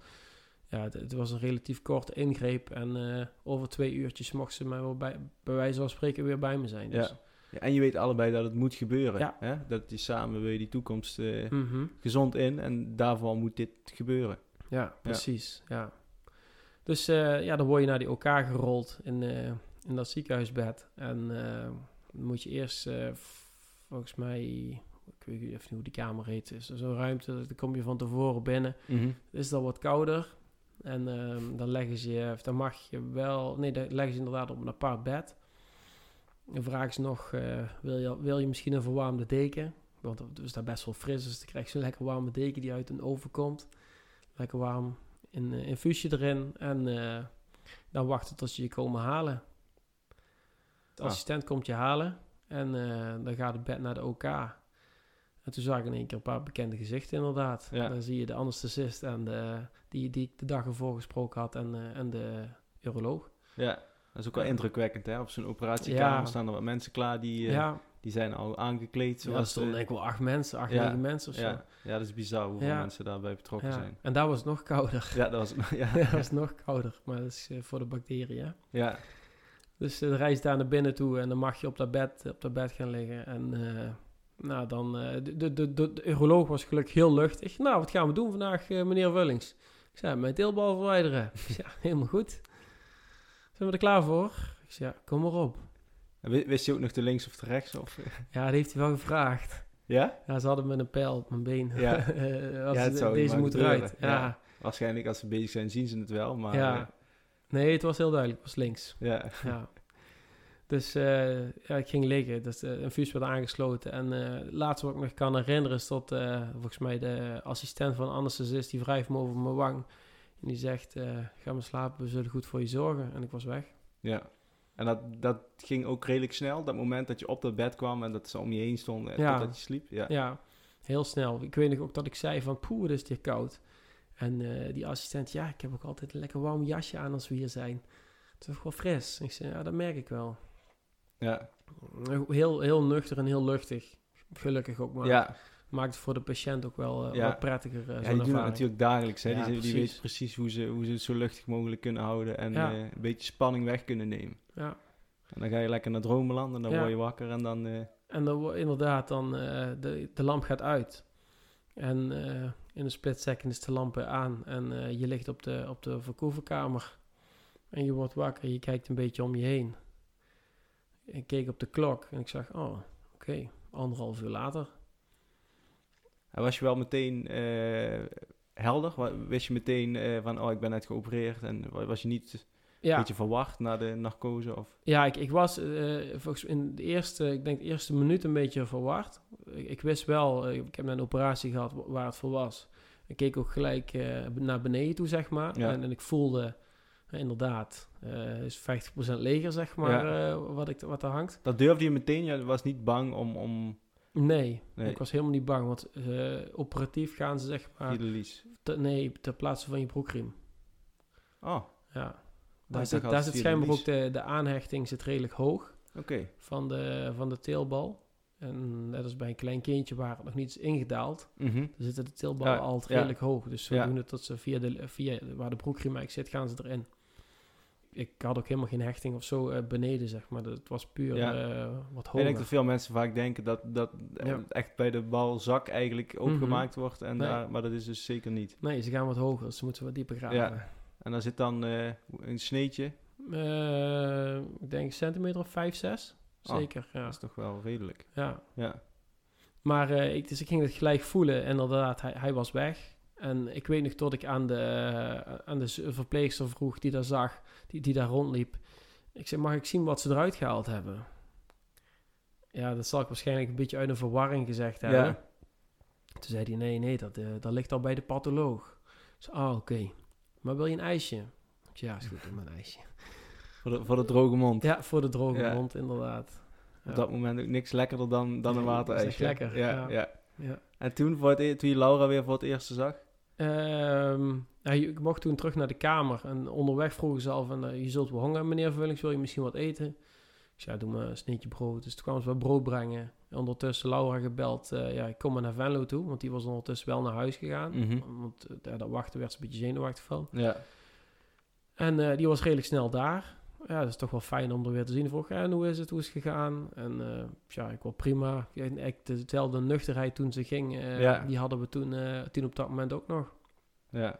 ja, het, het was een relatief korte ingreep. En eh, over twee uurtjes mocht ze mij wel bij, bij wijze van spreken weer bij me zijn. Dus. Ja. Ja, en je weet allebei dat het moet gebeuren. Ja. Hè? Dat je samen wil je die toekomst Mhm. gezond in en daarvoor moet dit gebeuren. Ja, precies. Ja. Dus eh, ja, dan word je naar die OK gerold in, eh, in dat ziekenhuisbed. En eh, dan moet je eerst, volgens mij, ik weet even niet hoe die kamer heet, is er zo'n ruimte, dan kom je van tevoren binnen. Is dat wat kouder. En ehm, dan leggen ze je, of dan mag je wel, nee, dan leggen ze inderdaad op een apart bed. Dan vragen ze nog, wil, je, wil je misschien een verwarmde deken? Want het is daar best wel fris, dus dan krijg je een lekker warme deken die uit een oven komt. Lekker warm, een eh, infuusje erin en eh, dan wachten tot ze je komen halen. De Ah. assistent komt je halen en eh, dan gaat het bed naar de OK. En toen zag ik in één keer een paar bekende gezichten inderdaad. Ja. Dan zie je de anesthesist en de, die, die ik de dag ervoor gesproken had en, en de uroloog. Ja, dat is ook wel indrukwekkend, hè? Op zo'n operatiekamer Ja. staan er wat mensen klaar die, ja, die zijn al aangekleed. ja, er stonden denk ik wel acht mensen, acht, ja, negen mensen of zo. ja, ja, dat is bizar hoeveel Ja. mensen daarbij betrokken Ja. zijn. En daar was het nog kouder. Ja, dat was... Ja, dat was nog kouder, maar dat is eh, voor de bacteriën. ja, Dus eh, de reis daar naar binnen toe en dan mag je op dat bed, op dat bed gaan liggen. En eh, nou, dan, de, de, de, de, de uroloog was gelukkig heel luchtig. Nou, wat gaan we doen vandaag, meneer Wullings? Ik zei, mijn teelbal verwijderen. Ja, helemaal goed. Zijn we er klaar voor? Ik zei, ja, kom maar op. Wist je ook nog de links of de rechts? Of, Ja, dat heeft hij wel gevraagd. ja? Ja, ze hadden met een pijl op mijn been. Ja. Eh, als Ja, het de- zou deze moet eruit. Ja. Ja. Waarschijnlijk als ze bezig zijn zien ze het wel, maar... Ja. eh, Nee, het was heel duidelijk. Het was links. ja. ja. Dus eh, ja, ik ging liggen. Dus een vuur werd aangesloten. En het laatste wat ik me kan herinneren is dat volgens mij de assistent van de anesthesist... die wrijft me over mijn wang. En die zegt, ga maar slapen, we zullen goed voor je zorgen. En ik was weg. ja. En dat, dat ging ook redelijk snel, dat moment dat je op dat bed kwam en dat ze om je heen stonden Ja. totdat je sliep. Ja. Ja, heel snel. Ik weet nog ook dat ik zei van, poeh, het is hier koud. En eh, die assistent, ja, ik heb ook altijd een lekker warm jasje aan als we hier zijn. Het is wel fris. Ik zei, ja, dat merk ik wel. Ja. Heel, heel nuchter en heel luchtig. Gelukkig ook maar. ja. Maakt het voor de patiënt ook wel Ja. wat prettiger. eh, Ja, die doen het natuurlijk dagelijks. Hè? Ja, die, weten precies hoe ze, hoe ze het zo luchtig mogelijk kunnen houden en Ja. eh, een beetje spanning weg kunnen nemen. Ja. En dan ga je lekker naar dromenland en dan word je wakker en dan... En dan inderdaad, dan, de, de lamp gaat uit. En in een split second is de lamp weer aan. En je ligt op de, op de verkoeverkamer. En je wordt wakker, je kijkt een beetje om je heen. Ik keek op de klok en ik zag, oh, oké, anderhalf uur later. En was je wel meteen eh, helder? Wist je meteen eh, van, oh, ik ben net geopereerd en wa- was je niet een Ja, beetje verwacht na de narcose? Of... ja ik, ik was eh, volgens in de eerste, ik denk de eerste minuut een beetje verward. Ik, ik wist wel, ik heb een operatie gehad wa- waar het voor was. Ik keek ook gelijk naar beneden toe, zeg maar. Ja. En, en ik voelde, inderdaad, is 50% leger, zeg maar, wat, ik, wat er hangt. Dat durfde je meteen? Je was niet bang om, om Nee, Nee. ik was helemaal niet bang, want eh, operatief gaan ze, zeg maar, te- nee, ter plaatse van je broekriem. Oh, Ja. Daar zit, altijd daar zit schijnbaar ook de, de aanhechting zit redelijk hoog. oké. van de, van de teelbal. En net als bij een klein kindje waar het nog niet is ingedaald, Mhm. dan zitten de teelballen Ja, altijd ja. redelijk hoog. Dus Ja. zodoende dat ze via, de, via waar de broekriem eigenlijk zit, gaan ze erin. Ik had ook helemaal geen hechting of zo eh, beneden, zeg maar. Het was puur Ja. eh, wat Ik hoger. denk dat veel mensen vaak denken dat dat Ja. echt bij de balzak eigenlijk opengemaakt wordt. En Nee. daar, maar dat is dus zeker niet. Nee, ze gaan wat hoger, dus ze moeten wat dieper graven. Ja. En dan zit dan eh, een sneetje. Ik denk centimeter of 5, 6. Oh, Zeker, ja. Dat is toch wel redelijk. ja. Ja. Maar ik, dus ik ging het gelijk voelen. En inderdaad, hij, hij was weg. En ik weet nog tot ik aan de, aan de verpleegster vroeg die daar zag, die, die daar rondliep. Ik zei, mag ik zien wat ze eruit gehaald hebben? Ja, dat zal ik waarschijnlijk een beetje uit een verwarring gezegd hebben. Ja. Toen zei hij, nee, nee, dat, eh, dat ligt al bij de patholoog. Ik zei, ah, oké. Maar wil je een ijsje? Ik zei, ja, is goed, een ijsje. Voor de, voor de droge mond. Ja, voor de droge Ja. mond, inderdaad. Ja. Op dat moment ook niks lekkerder dan, dan een waterijsje. lekker, Ja, ja. ja. Ja. En toen, voor het, e- toen je Laura weer voor het eerst zag? Ehm, je- ik mocht toen terug naar de kamer en onderweg vroegen ze al van, eh, je zult wel honger meneer Vullings, wil je misschien wat eten? Ik zei, ja, doe maar een sneetje brood. Dus toen kwamen ze wat brood brengen. Ondertussen Laura gebeld, eh, ja, ik kom maar naar Venlo toe, want die was ondertussen wel naar huis gegaan. Mhm. Want eh, ja, dat wachten werd ze een beetje zenuwachtig van. Ja. En eh, die was redelijk snel daar. Ja, dat is toch wel fijn om er weer te zien. Vroeg, en hoe is het, hoe is het gegaan? En eh, ja, ik wel prima. Ik, dezelfde nuchterheid toen ze ging, eh, Ja. die hadden we toen, eh, toen op dat moment ook nog. ja.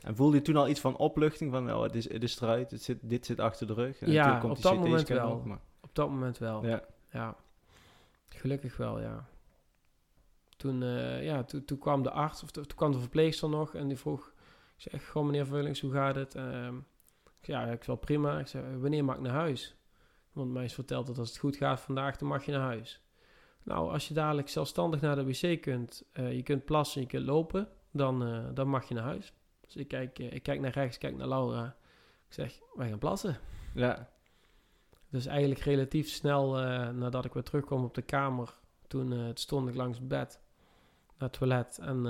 En voelde je toen al iets van opluchting? Van, oh, het is, het is eruit, het zit, dit zit achter de rug. En Ja, komt op dat moment wel. ook, maar- Op dat moment wel. Ja. Ja. Gelukkig wel, ja. Toen, ja, toen, toen kwam de arts, of toen kwam de verpleegster nog en die vroeg... Ik zeg, goh meneer Vullings, hoe gaat het? Zei, ja, ik wel prima. Ik zei, wanneer mag ik naar huis? Want mij is verteld dat als het goed gaat vandaag, dan mag je naar huis. Nou, als je dadelijk zelfstandig naar de wc kunt, eh, je kunt plassen, je kunt lopen, dan, eh, dan mag je naar huis. Dus ik kijk, eh, ik kijk naar rechts, kijk naar Laura. Ik zeg, wij gaan plassen. Ja. Dus eigenlijk relatief snel nadat ik weer terugkwam op de kamer, Toen stond ik langs bed naar het toilet en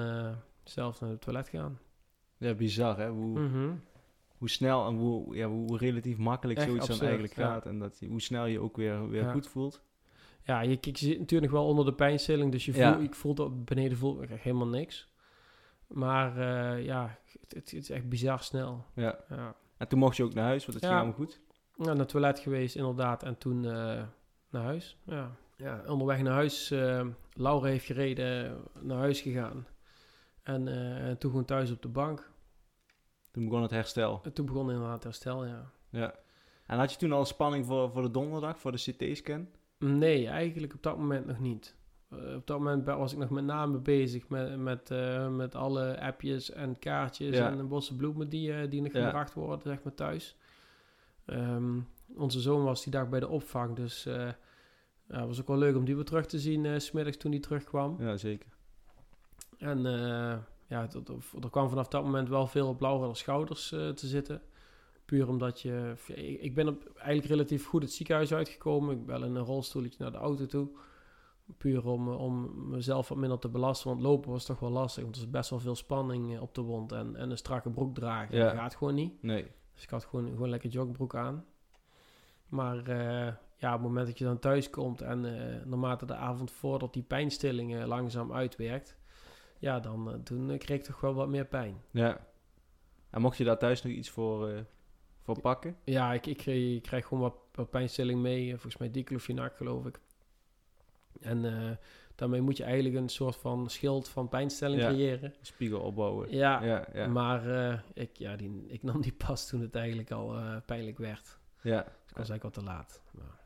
zelf naar het toilet gaan. Ja, bizar hè, hoe, Mhm. Hoe snel en hoe, ja, hoe relatief makkelijk Echt zoiets dan eigenlijk gaat. En dat, je- hoe snel je ook weer, weer goed voelt. Ja, je, zit natuurlijk wel onder de pijnstilling, dus je Ja. voelt, ik voel dat beneden voel ik helemaal niks. Maar eh, ja, het, het is echt bizar snel. Ja. Ja. En toen mocht je ook naar huis, want het Ja. ging allemaal goed. Ja, naar het toilet geweest, inderdaad. En toen eh, naar huis. Ja. ja, onderweg naar huis. eh Laura heeft gereden, naar huis gegaan. En, en toen gewoon thuis op de bank. Toen begon het herstel. En toen begon inderdaad herstel, ja. Ja. En had je toen al spanning voor, voor de donderdag, voor de CT-scan? Nee, eigenlijk op dat moment nog niet. Eh, op dat moment was ik nog met name bezig met, met, eh, met alle appjes en kaartjes Ja. en bossen bloemen die, eh, die nog Ja. gebracht worden, zeg maar thuis. Ehm, onze zoon was die dag bij de opvang, dus eh het was ook wel leuk om die weer terug te zien, eh, s smiddags toen hij terugkwam. Ja, zeker. En eh, ja, dat- er kwam vanaf dat moment wel veel op Laura's schouders eh, te zitten. Puur omdat je... Ik ben op, eigenlijk relatief goed het ziekenhuis uitgekomen. Ik bel in een rolstoeltje naar de auto toe. Puur om, eh, om mezelf wat minder te belasten. Want lopen was toch wel lastig. Want er is best wel veel spanning eh, op de wond. En, en een strakke broek dragen. Ja. Dat gaat gewoon niet. Nee. Dus ik had gewoon, gewoon lekker jogbroek aan. Maar ja, op het moment dat je dan thuis komt en eh, naarmate de avond voordat die pijnstilling eh, langzaam uitwerkt, ja, dan eh, toen eh, kreeg ik toch wel wat meer pijn. Ja. En mocht je daar thuis nog iets voor, eh, voor pakken? Ja, ik, ik, kreeg, ik krijg gewoon wat, wat pijnstilling mee, volgens mij diclofenac geloof ik. En daarmee moet je eigenlijk een soort van schild van pijnstilling Ja. creëren. Spiegel opbouwen. Ja, Ja, ja. maar ik, ja, die, ik nam die pas toen het eigenlijk al pijnlijk werd. ja. Dus ik was eigenlijk wat te laat. Maar-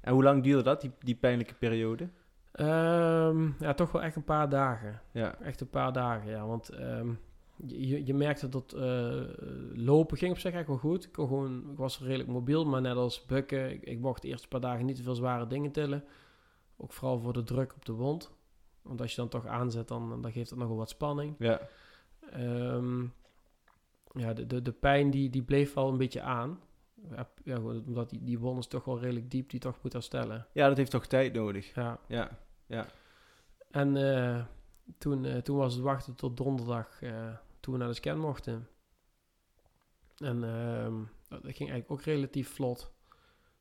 En hoe lang duurde dat, die, die pijnlijke periode? Ehm, ja, toch wel echt een paar dagen. Ja. Echt een paar dagen, ja. Want ehm, je, je- merkte dat eh, lopen ging op zich echt wel goed. Ik, kon gewoon, ik was redelijk mobiel, maar net als bukken, ik, ik mocht de eerste paar dagen niet te veel zware dingen tillen. Ook vooral voor de druk op de wond. Want als je dan toch aanzet, dan, dan geeft dat nog wel wat spanning. Ja. Ehm, ja, de, de, de pijn die, die bleef wel een beetje aan. Ja, ja, omdat die, die is toch wel redelijk diep, die toch moet herstellen. ja, dat heeft toch tijd nodig. Ja, Ja. En eh, toen, eh, toen was het wachten tot donderdag eh, toen we naar de scan mochten. En ehm, dat ging eigenlijk ook relatief vlot.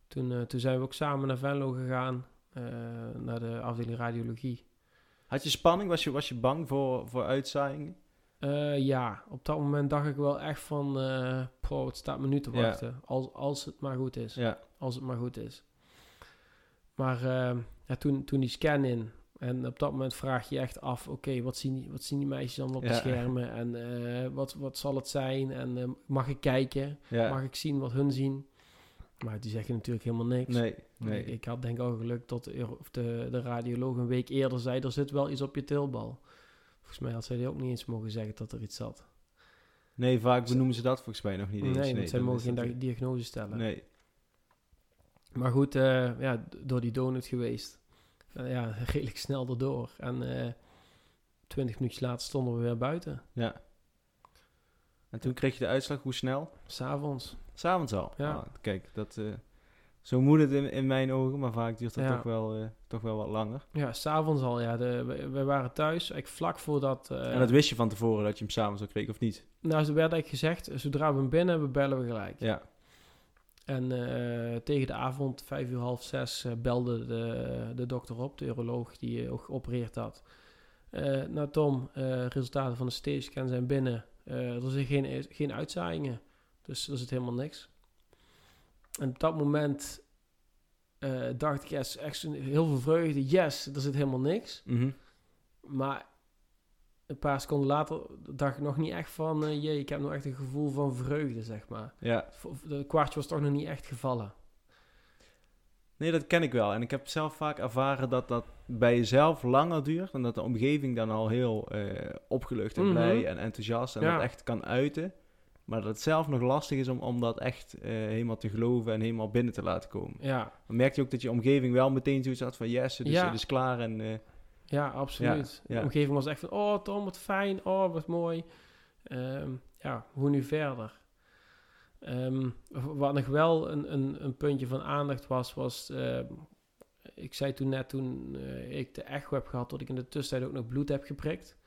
Toen, toen zijn we ook samen naar Venlo gegaan, naar de afdeling radiologie. Had je spanning? Was je, was je bang voor, voor uitzaaiingen? Eh, ja, op dat moment dacht ik wel echt van, eh pro, het staat me nu te Ja. wachten. Als, als het maar goed is. Ja. Als het maar goed is. Maar ehm, ja, toen, toen die scan in. En op dat moment vraag je je echt af, oké, wat, zien, die- wat zien die meisjes dan op de schermen? En eh, wat, wat zal het zijn? En eh, mag ik kijken? Mag ik zien wat hun zien? Maar die zeggen natuurlijk helemaal niks. Nee. Nee. Ik, ik had denk ik al geluk dat de, euro- of de, de radioloog een week eerder zei, er zit wel iets op je tilbal. Volgens mij had zij die ook niet eens mogen zeggen dat er iets zat. Nee, vaak benoemen ze dat volgens mij nog niet eens. Nee, want zij mogen geen diagnose stellen. Nee. Maar goed, eh, ja, door die donut geweest. Eh, ja, redelijk snel erdoor. En eh twintig minuutjes later stonden we weer buiten. Ja. En toen kreeg je de uitslag, hoe snel? S'avonds. S'avonds al. Ja. Ah, kijk, dat, zo moet het in, in mijn ogen, maar vaak duurt dat Ja. toch, wel, eh, toch wel wat langer. Ja, s'avonds al. Ja, de, we, we waren thuis. Ik vlak voordat... eh, en dat wist je van tevoren dat je hem s'avonds al kreeg, of niet? Nou, ze werd eigenlijk gezegd, zodra we hem binnen hebben, bellen we gelijk. Ja. En eh, tegen de avond, vijf uur, half zes, belde de, de dokter op, de uroloog die ook geopereerd had. Nou Tom, resultaten van de stage-scan zijn binnen. Er zijn geen, geen uitzaaiingen, dus er zit helemaal niks. En op dat moment eh, dacht ik yes, echt heel veel vreugde. Yes, er zit helemaal niks. Mhm. Maar een paar seconden later dacht ik nog niet echt van... eh, jee, ik heb nog echt een gevoel van vreugde, zeg maar. Ja. De kwartje was toch nog niet echt gevallen. Nee, dat ken ik wel. En ik heb zelf vaak ervaren dat dat bij jezelf langer duurt. En dat de omgeving dan al heel eh, opgelucht en Mhm. blij en enthousiast en Ja. dat echt kan uiten. Maar dat het zelf nog lastig is om, om dat echt eh, helemaal te geloven en helemaal binnen te laten komen. Ja, Dan merk je ook dat je omgeving wel meteen zoiets had van yes, is, Ja. het is klaar. En, eh, ja absoluut. Ja, ja. De omgeving was echt van... Oh, Tom, wat fijn. Oh, wat mooi. Ehm, ja, hoe nu verder? Ehm, wat nog wel een, een, een puntje van aandacht was... was ehm, ik zei toen net, toen eh, ik de echo heb gehad, dat ik in de tussentijd ook nog bloed heb geprikt.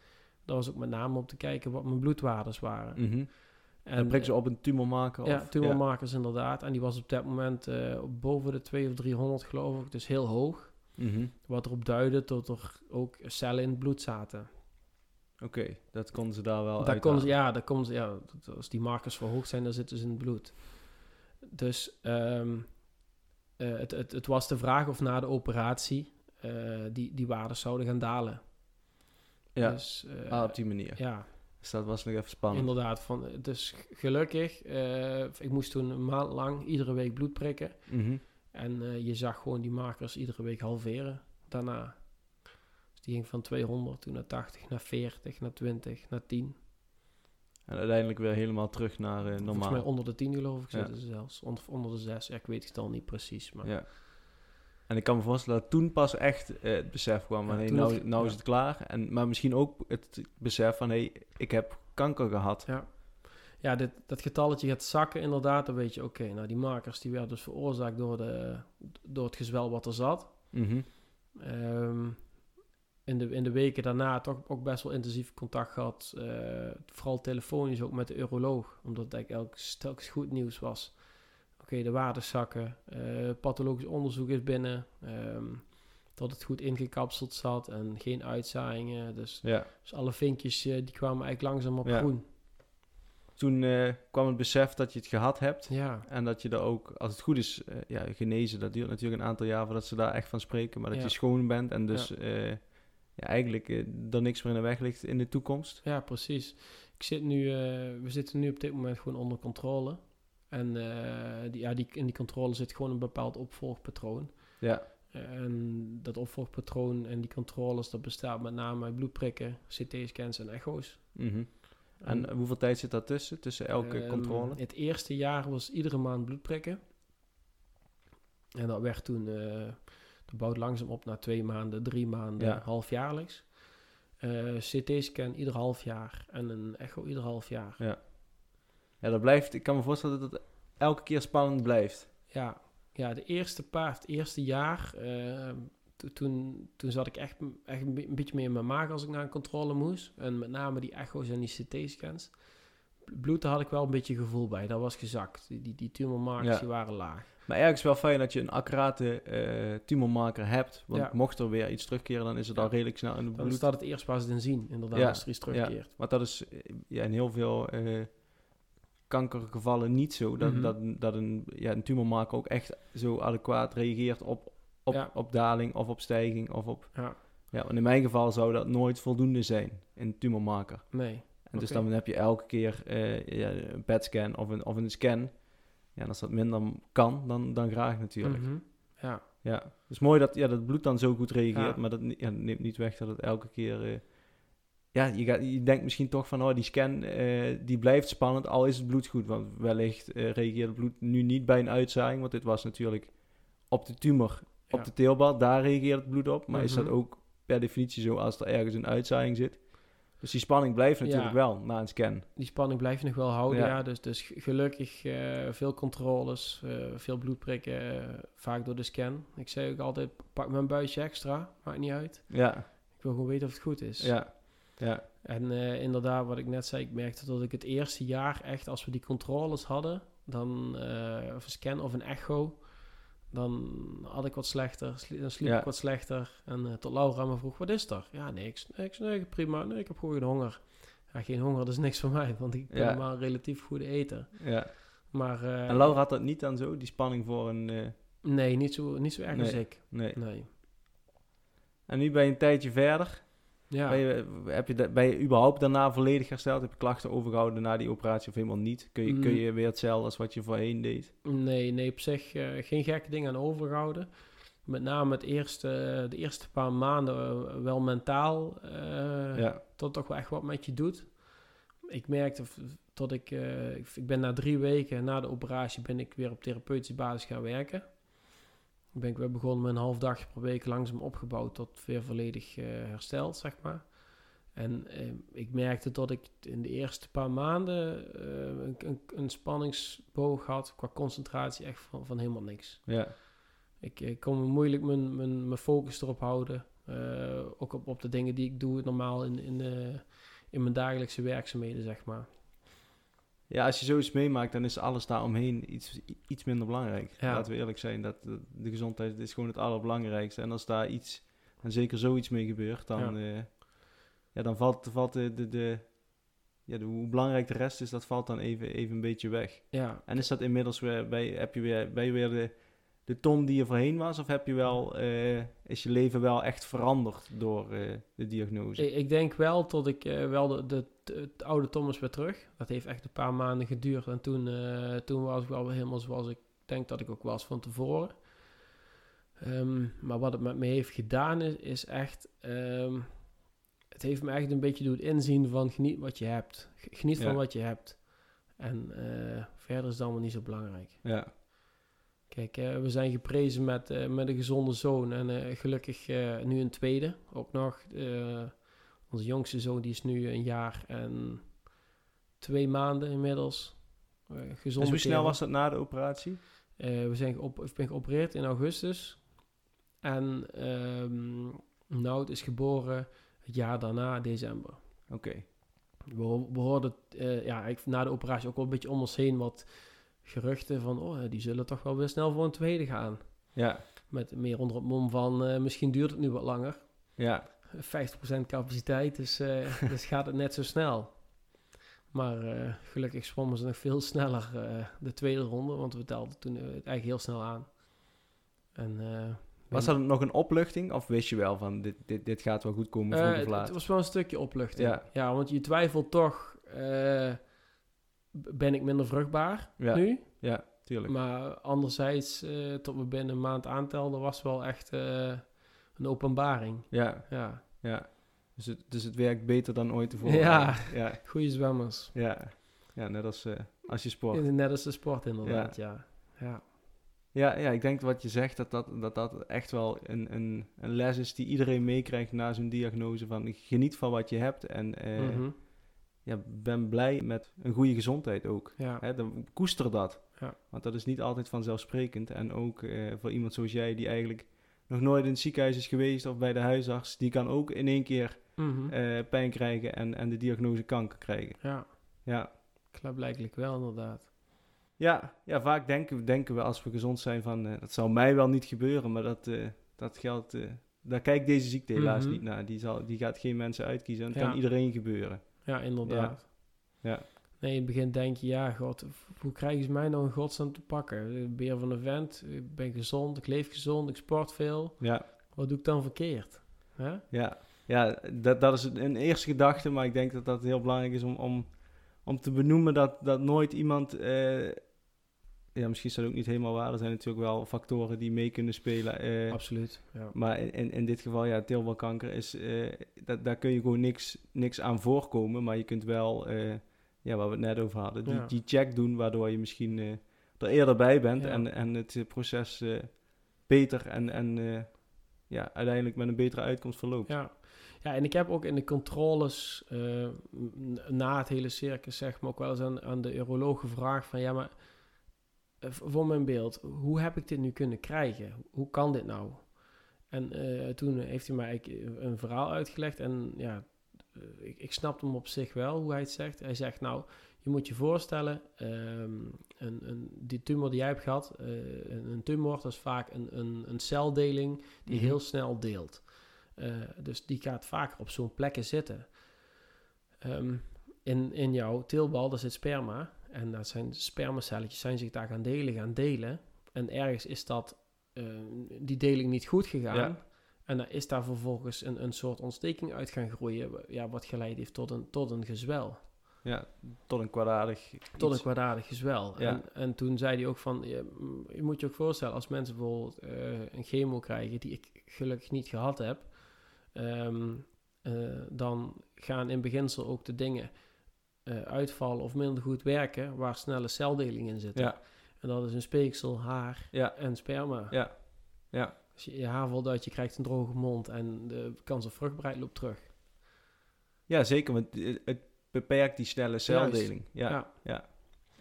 Dat was ook met name om te kijken wat mijn bloedwaardes waren. Mhm. En dan En, prikken ze eh, op een tumormarker? Ja, of- tumormarkers inderdaad. En die was op dat moment eh, boven de 2 of 300 geloof ik, dus heel hoog. Mhm. Wat erop duidde dat er ook cellen in het bloed zaten. Oké, dat konden ze daar wel daar konden ze, ja, daar konden ze, ja, dat- als die markers verhoogd zijn, dan zitten ze in het bloed. Dus ehm, eh, het, het, het was de vraag of na de operatie die, die waarden zouden gaan dalen. Ja, Dus, ah, op die manier. ja, Dus dat was nog even spannend. inderdaad. Van, dus gelukkig, eh, ik moest toen een maand lang iedere week bloed prikken. Mhm. En eh, je zag gewoon die markers iedere week halveren daarna. Dus die ging van 200, toen naar 80, naar 40, naar 20, naar 10. En uiteindelijk weer helemaal terug naar eh, Volgens normaal. mij onder de 10 geloof ik Ja. zitten ze zelfs. Onder, onder de 6, ja, ik weet het al niet precies. Maar Ja. En ik kan me voorstellen dat toen pas echt eh, het besef kwam van Ja, hey, toen nou, het- nou is het klaar. En, maar misschien ook het besef van hey, ik heb kanker gehad. ja, ja dit, dat getalletje gaat zakken inderdaad. Dan weet je, oké, nou die markers die werden dus veroorzaakt door, de, door het gezwel wat er zat. Mhm. Ehm, in, de, in de weken daarna toch ook best wel intensief contact gehad. eh, vooral telefonisch ook met de uroloog. Omdat het eigenlijk elk telkens goed nieuws was. Oké, de waarden zakken. eh, pathologisch onderzoek is binnen. ehm, dat het goed ingekapseld zat en geen uitzaaiingen. Dus, Ja. dus alle vinkjes eh, die kwamen eigenlijk langzaam op Ja. groen. Toen eh, kwam het besef dat je het gehad hebt. Ja, En dat je er ook, als het goed is, ja, genezen. Dat duurt natuurlijk een aantal jaar voordat ze daar echt van spreken. Maar dat je schoon bent en dus ja. ja, eigenlijk er niks meer in de weg ligt in de toekomst. ja, precies. Ik zit nu, we zitten nu op dit moment gewoon onder controle. En eh, die, ja, die, in die controle zit gewoon een bepaald opvolgpatroon. Ja. En dat opvolgpatroon en die controles, dat bestaat met name uit bloedprikken, CT-scans en echo's. Mhm. En hoeveel tijd zit daar tussen, tussen elke Ehm, controle? Het eerste jaar was iedere maand bloedprikken. En dat werd toen, eh dat bouwt langzaam op naar twee maanden, drie maanden, Ja. halfjaarlijks. Eh, CT-scan ieder half jaar en een echo ieder half jaar. Ja, dat blijft, ik kan me voorstellen dat het elke keer spannend blijft. Ja, ja de eerste paar, het eerste jaar, to- toen, toen zat ik echt, echt een be- een beetje meer in mijn maag als ik naar een controle moest. En met name die echo's en die CT-scans. Bloed, daar had ik wel een beetje gevoel bij. Dat was gezakt. Die, die, die tumormarkers Ja. die waren laag. Maar ergens wel fijn dat je een accurate eh tumormarker hebt. Want Ja. mocht er weer iets terugkeren, dan is het Ja. al redelijk snel in het Dan bloed. dat het eerst het in zien, inderdaad, Ja, als er iets terugkeert. Want dat is eh, ja, in heel veel eh, kankergevallen niet zo. Dat, Mhm. dat, dat een, ja, een tumormarker ook echt zo adequaat reageert op, op, Ja. op daling of op stijging. Of op, Ja, ja, want in mijn geval zou dat nooit voldoende zijn, een tumormarker. nee. En dus dan heb je elke keer ja, een PET-scan of een, of een scan. Ja, en als dat minder kan, dan, dan graag natuurlijk. Mhm. Ja, Ja, het is mooi dat, ja, dat bloed dan zo goed reageert, Ja. maar dat ja, neemt niet weg dat het elke keer... eh, ja, je, gaat, je denkt misschien toch van, oh, die scan eh, die blijft spannend, al is het bloed goed. Want wellicht eh, reageert het bloed nu niet bij een uitzaaiing, want dit was natuurlijk op de tumor, op Ja. de teelbal, daar reageert het bloed op. Maar is dat Mhm. ook per definitie zo als er ergens een uitzaaiing zit? Dus die spanning blijft natuurlijk Ja. wel na een scan. die spanning blijf je nog wel houden, Ja. ja. Dus, dus gelukkig eh, veel controles, veel bloedprikken, vaak door de scan. Ik zei ook altijd, pak mijn buisje extra, maakt niet uit. Ja, Ik wil gewoon weten of het goed is. ja, ja. En eh, inderdaad, wat ik net zei, ik merkte dat ik het eerste jaar echt, als we die controles hadden, dan, eh, of een scan of een echo, dan had ik wat slechter, sli- dan sliep Ja. ik wat slechter. En eh, tot Laura me vroeg, wat is er? Ja, niks, niks, nee, prima, nee, ik heb gewoon geen honger. Ja, geen honger, dat is niks voor mij, want ik ben Ja. een relatief goede eten. ja. Maar En Laura had dat niet dan zo, die spanning voor een... nee, niet zo, niet zo erg als ik. nee. Nee. En nu ben je een tijdje verder. Ja. Ben, je, heb je, ben je überhaupt daarna volledig hersteld? Heb je klachten overgehouden na die operatie of helemaal niet? Kun je, kun Mm. je weer hetzelfde als wat je voorheen deed? Nee, nee, op zich eh, geen gekke dingen aan overgehouden. Met name het eerste, de eerste paar maanden eh, wel mentaal. eh, ja. Dat toch wel echt wat met je doet. Ik merkte tot ik... eh, ik, ik ben na drie weken na de operatie ben ik weer op therapeutische basis gaan werken. Ben ik weer begonnen met een half dagje per week langzaam opgebouwd tot weer volledig eh, hersteld, zeg maar. En eh, ik merkte dat ik in de eerste paar maanden eh, een, een, een spanningsboog had qua concentratie echt van, van helemaal niks. Ja. Ik, ik kon moeilijk mijn, mijn, mijn focus erop houden. Ook op, op de dingen die ik doe normaal in, in, in mijn dagelijkse werkzaamheden, zeg maar. Ja, als je zoiets meemaakt, dan is alles daaromheen iets, iets minder belangrijk. Ja. Laten we eerlijk zijn, dat de, gezondheid is gewoon het allerbelangrijkste. En als daar iets, en zeker zoiets mee gebeurt, dan, ja. Uh, ja dan valt, valt de, de, de, ja, de, hoe belangrijk de rest is, dat valt dan even, even een beetje weg. Ja. En is dat inmiddels weer, bij, heb je weer, je weer de, de Tom die je voorheen was? Of heb je wel, uh, is je leven wel echt veranderd door uh, de diagnose? Ik, ik, denk wel tot ik uh, wel de, de, de, het oude Thomas weer terug. Dat heeft echt een paar maanden geduurd. En toen, toen was ik wel helemaal zoals ik denk dat ik ook was van tevoren. Um, maar wat het met me heeft gedaan is, is echt... Um, het heeft me echt een beetje doen inzien van geniet wat je hebt. Geniet ja. van wat je hebt. En verder is het allemaal niet zo belangrijk. Ja. Kijk, uh, we zijn geprezen met, uh, met een gezonde zoon en uh, gelukkig nu een tweede ook nog. onze jongste zoon die is nu een jaar en twee maanden inmiddels. gezond. Dus hoe snel was dat na de operatie? we zijn op, ik ben geopereerd in augustus. En um, Nout is geboren het jaar daarna, december. Oké. Okay. We, we hoorden ja, ik, na de operatie ook wel een beetje om ons heen wat geruchten van, oh, die zullen toch wel weer snel voor een tweede gaan. Ja. Met meer onder het mom van, uh, misschien duurt het nu wat langer. Ja. 50% capaciteit, dus, uh, dus gaat het net zo snel. Maar uh, gelukkig zwommen ze nog veel sneller de tweede ronde, want we telden toen het eigenlijk heel snel aan. En, was dat nog een opluchting of wist je wel van dit, dit, dit gaat wel goed komen of laat? Het was wel een stukje opluchting. Ja, ja want je twijfelt toch ben ik minder vruchtbaar ja. nu. Ja, tuurlijk. Maar anderzijds, uh, tot we binnen een maand aantelden, was wel echt uh, een openbaring. Ja. Ja. ja. Dus, het, dus het werkt beter dan ooit tevoren. Ja, ja. goede zwemmers. Ja. ja, net als, uh, als je sport. Net als de sport inderdaad, ja. ja. Ja, ja, ik denk wat je zegt, dat dat, dat, dat echt wel een, een, een les is die iedereen meekrijgt na zo'n diagnose. Van geniet van wat je hebt en mm -hmm ja, ben blij met een goede gezondheid ook. Ja. Hè, dan koester dat. Ja. Want dat is niet altijd vanzelfsprekend. En ook uh, voor iemand zoals jij, die eigenlijk nog nooit in het ziekenhuis is geweest of bij de huisarts, die kan ook in één keer mm -hmm. uh, pijn krijgen en, en de diagnose kanker krijgen. Ja, ja. klaarblijkelijk wel inderdaad. Ja, ja vaak denken, denken we als we gezond zijn van, uh, dat zal mij wel niet gebeuren, maar dat, dat geldt, daar kijkt deze ziekte helaas mm -hmm. niet naar. Die, zal, die gaat geen mensen uitkiezen en ja. kan iedereen gebeuren. Ja, inderdaad. Ja. ja. Nee, in het begin denk je, ja, god, hoe krijgen ze mij nou in godsnaam te pakken? Ik ben van een vent, ik ben gezond, ik leef gezond, ik sport veel. Ja. Wat doe ik dan verkeerd? Huh? Ja, ja dat, dat is een eerste gedachte, maar ik denk dat dat heel belangrijk is om, om, om te benoemen dat, dat nooit iemand... Uh, ja, misschien is dat ook niet helemaal waar. Er zijn natuurlijk wel factoren die mee kunnen spelen. Uh, Absoluut. Ja. Maar in, in dit geval, ja, teelbalkanker is, uh, dat, daar kun je gewoon niks, niks aan voorkomen. Maar je kunt wel, uh, ja, waar we het net over hadden, die, Ja. die check doen, waardoor je misschien er eerder bij bent Ja. en, en het proces beter en, en ja, uiteindelijk met een betere uitkomst verloopt. Ja. ja, en ik heb ook in de controles eh, na het hele circus, zeg maar, ook wel eens aan, aan de uroloog gevraagd van, ja, maar eh, voor mijn beeld, hoe heb ik dit nu kunnen krijgen? Hoe kan dit nou? En eh, toen heeft hij mij eigenlijk een verhaal uitgelegd en ja, eh, ik, ik snapte hem op zich wel, hoe hij het zegt. Hij zegt, nou, je moet je voorstellen, ehm, een, een, die tumor die jij hebt gehad, eh, een, een tumor, dat is vaak een, een, een celdeling die Mhm. heel snel deelt. Eh, dus die gaat vaker op zo'n plekken zitten. Ehm, in, in jouw teelbal, daar zit sperma. En dat zijn spermacelletjes, zijn zich daar gaan delen, gaan delen. En ergens is dat, eh, die deling niet goed gegaan. Ja. En dan is daar vervolgens een, een soort ontsteking uit gaan groeien, ja, wat geleid heeft tot een, tot een gezwel. Ja, tot een kwaadaardig Tot een kwaadaardig gezwel. Ja. En, en toen zei hij ook van, je, je moet je ook voorstellen, als mensen bijvoorbeeld eh, een chemo krijgen, die ik gelukkig niet gehad heb, ehm, eh, dan gaan in beginsel ook de dingen eh, uitvallen of minder goed werken, waar snelle celdeling in zit. Ja, En dat is een speeksel, haar ja, en sperma. ja, ja. Als je je haar valt uit, je krijgt een droge mond en de kans op vruchtbaarheid loopt terug. Ja, zeker, want het- het beperkt die snelle celdeling. Ja, Ja. ja.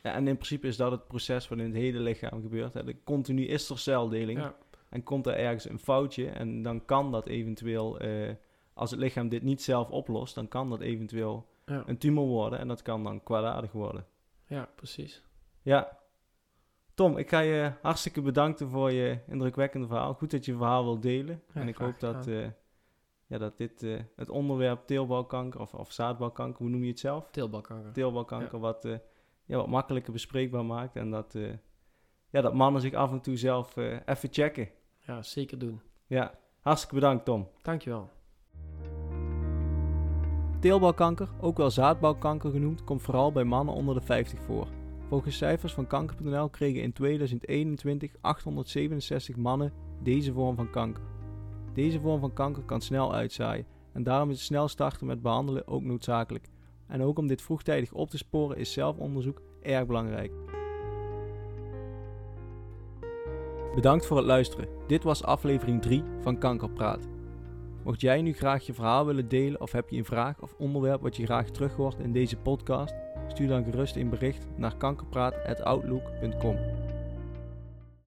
ja. en in principe is dat het proces wat in het hele lichaam gebeurt. Hè. De- Continu is er celdeling. Ja. en komt er ergens een foutje en dan kan dat eventueel, eh, als het lichaam dit niet zelf oplost, dan kan dat eventueel Ja. een tumor worden en dat kan dan kwaadaardig worden. ja, precies. Ja. Tom, ik ga je hartstikke bedanken voor je indrukwekkende verhaal. Goed dat je je verhaal wilt delen. Ja, en ik hoop dat, eh, ja, dat dit eh, het onderwerp teelbalkanker of, of zaadbalkanker, hoe noem je het zelf? Teelbalkanker. Teelbalkanker wat, eh, ja, wat makkelijker bespreekbaar maakt. En dat, ja, dat mannen zich af en toe zelf even checken. Ja, zeker doen. Ja, hartstikke bedankt Tom. Dankjewel. Teelbalkanker, ook wel zaadbalkanker genoemd, komt vooral bij mannen onder de 50 voor. Volgens cijfers van kanker.nl kregen in 2021 867 mannen deze vorm van kanker. Deze vorm van kanker kan snel uitzaaien en daarom is snel starten met behandelen ook noodzakelijk. En ook om dit vroegtijdig op te sporen is zelfonderzoek erg belangrijk. Bedankt voor het luisteren. Dit was aflevering 3 van Kankerpraat. Mocht jij nu graag je verhaal willen delen of heb je een vraag of onderwerp wat je graag terug hoort in deze podcast, stuur dan gerust een bericht naar kankerpraat.outlook.com.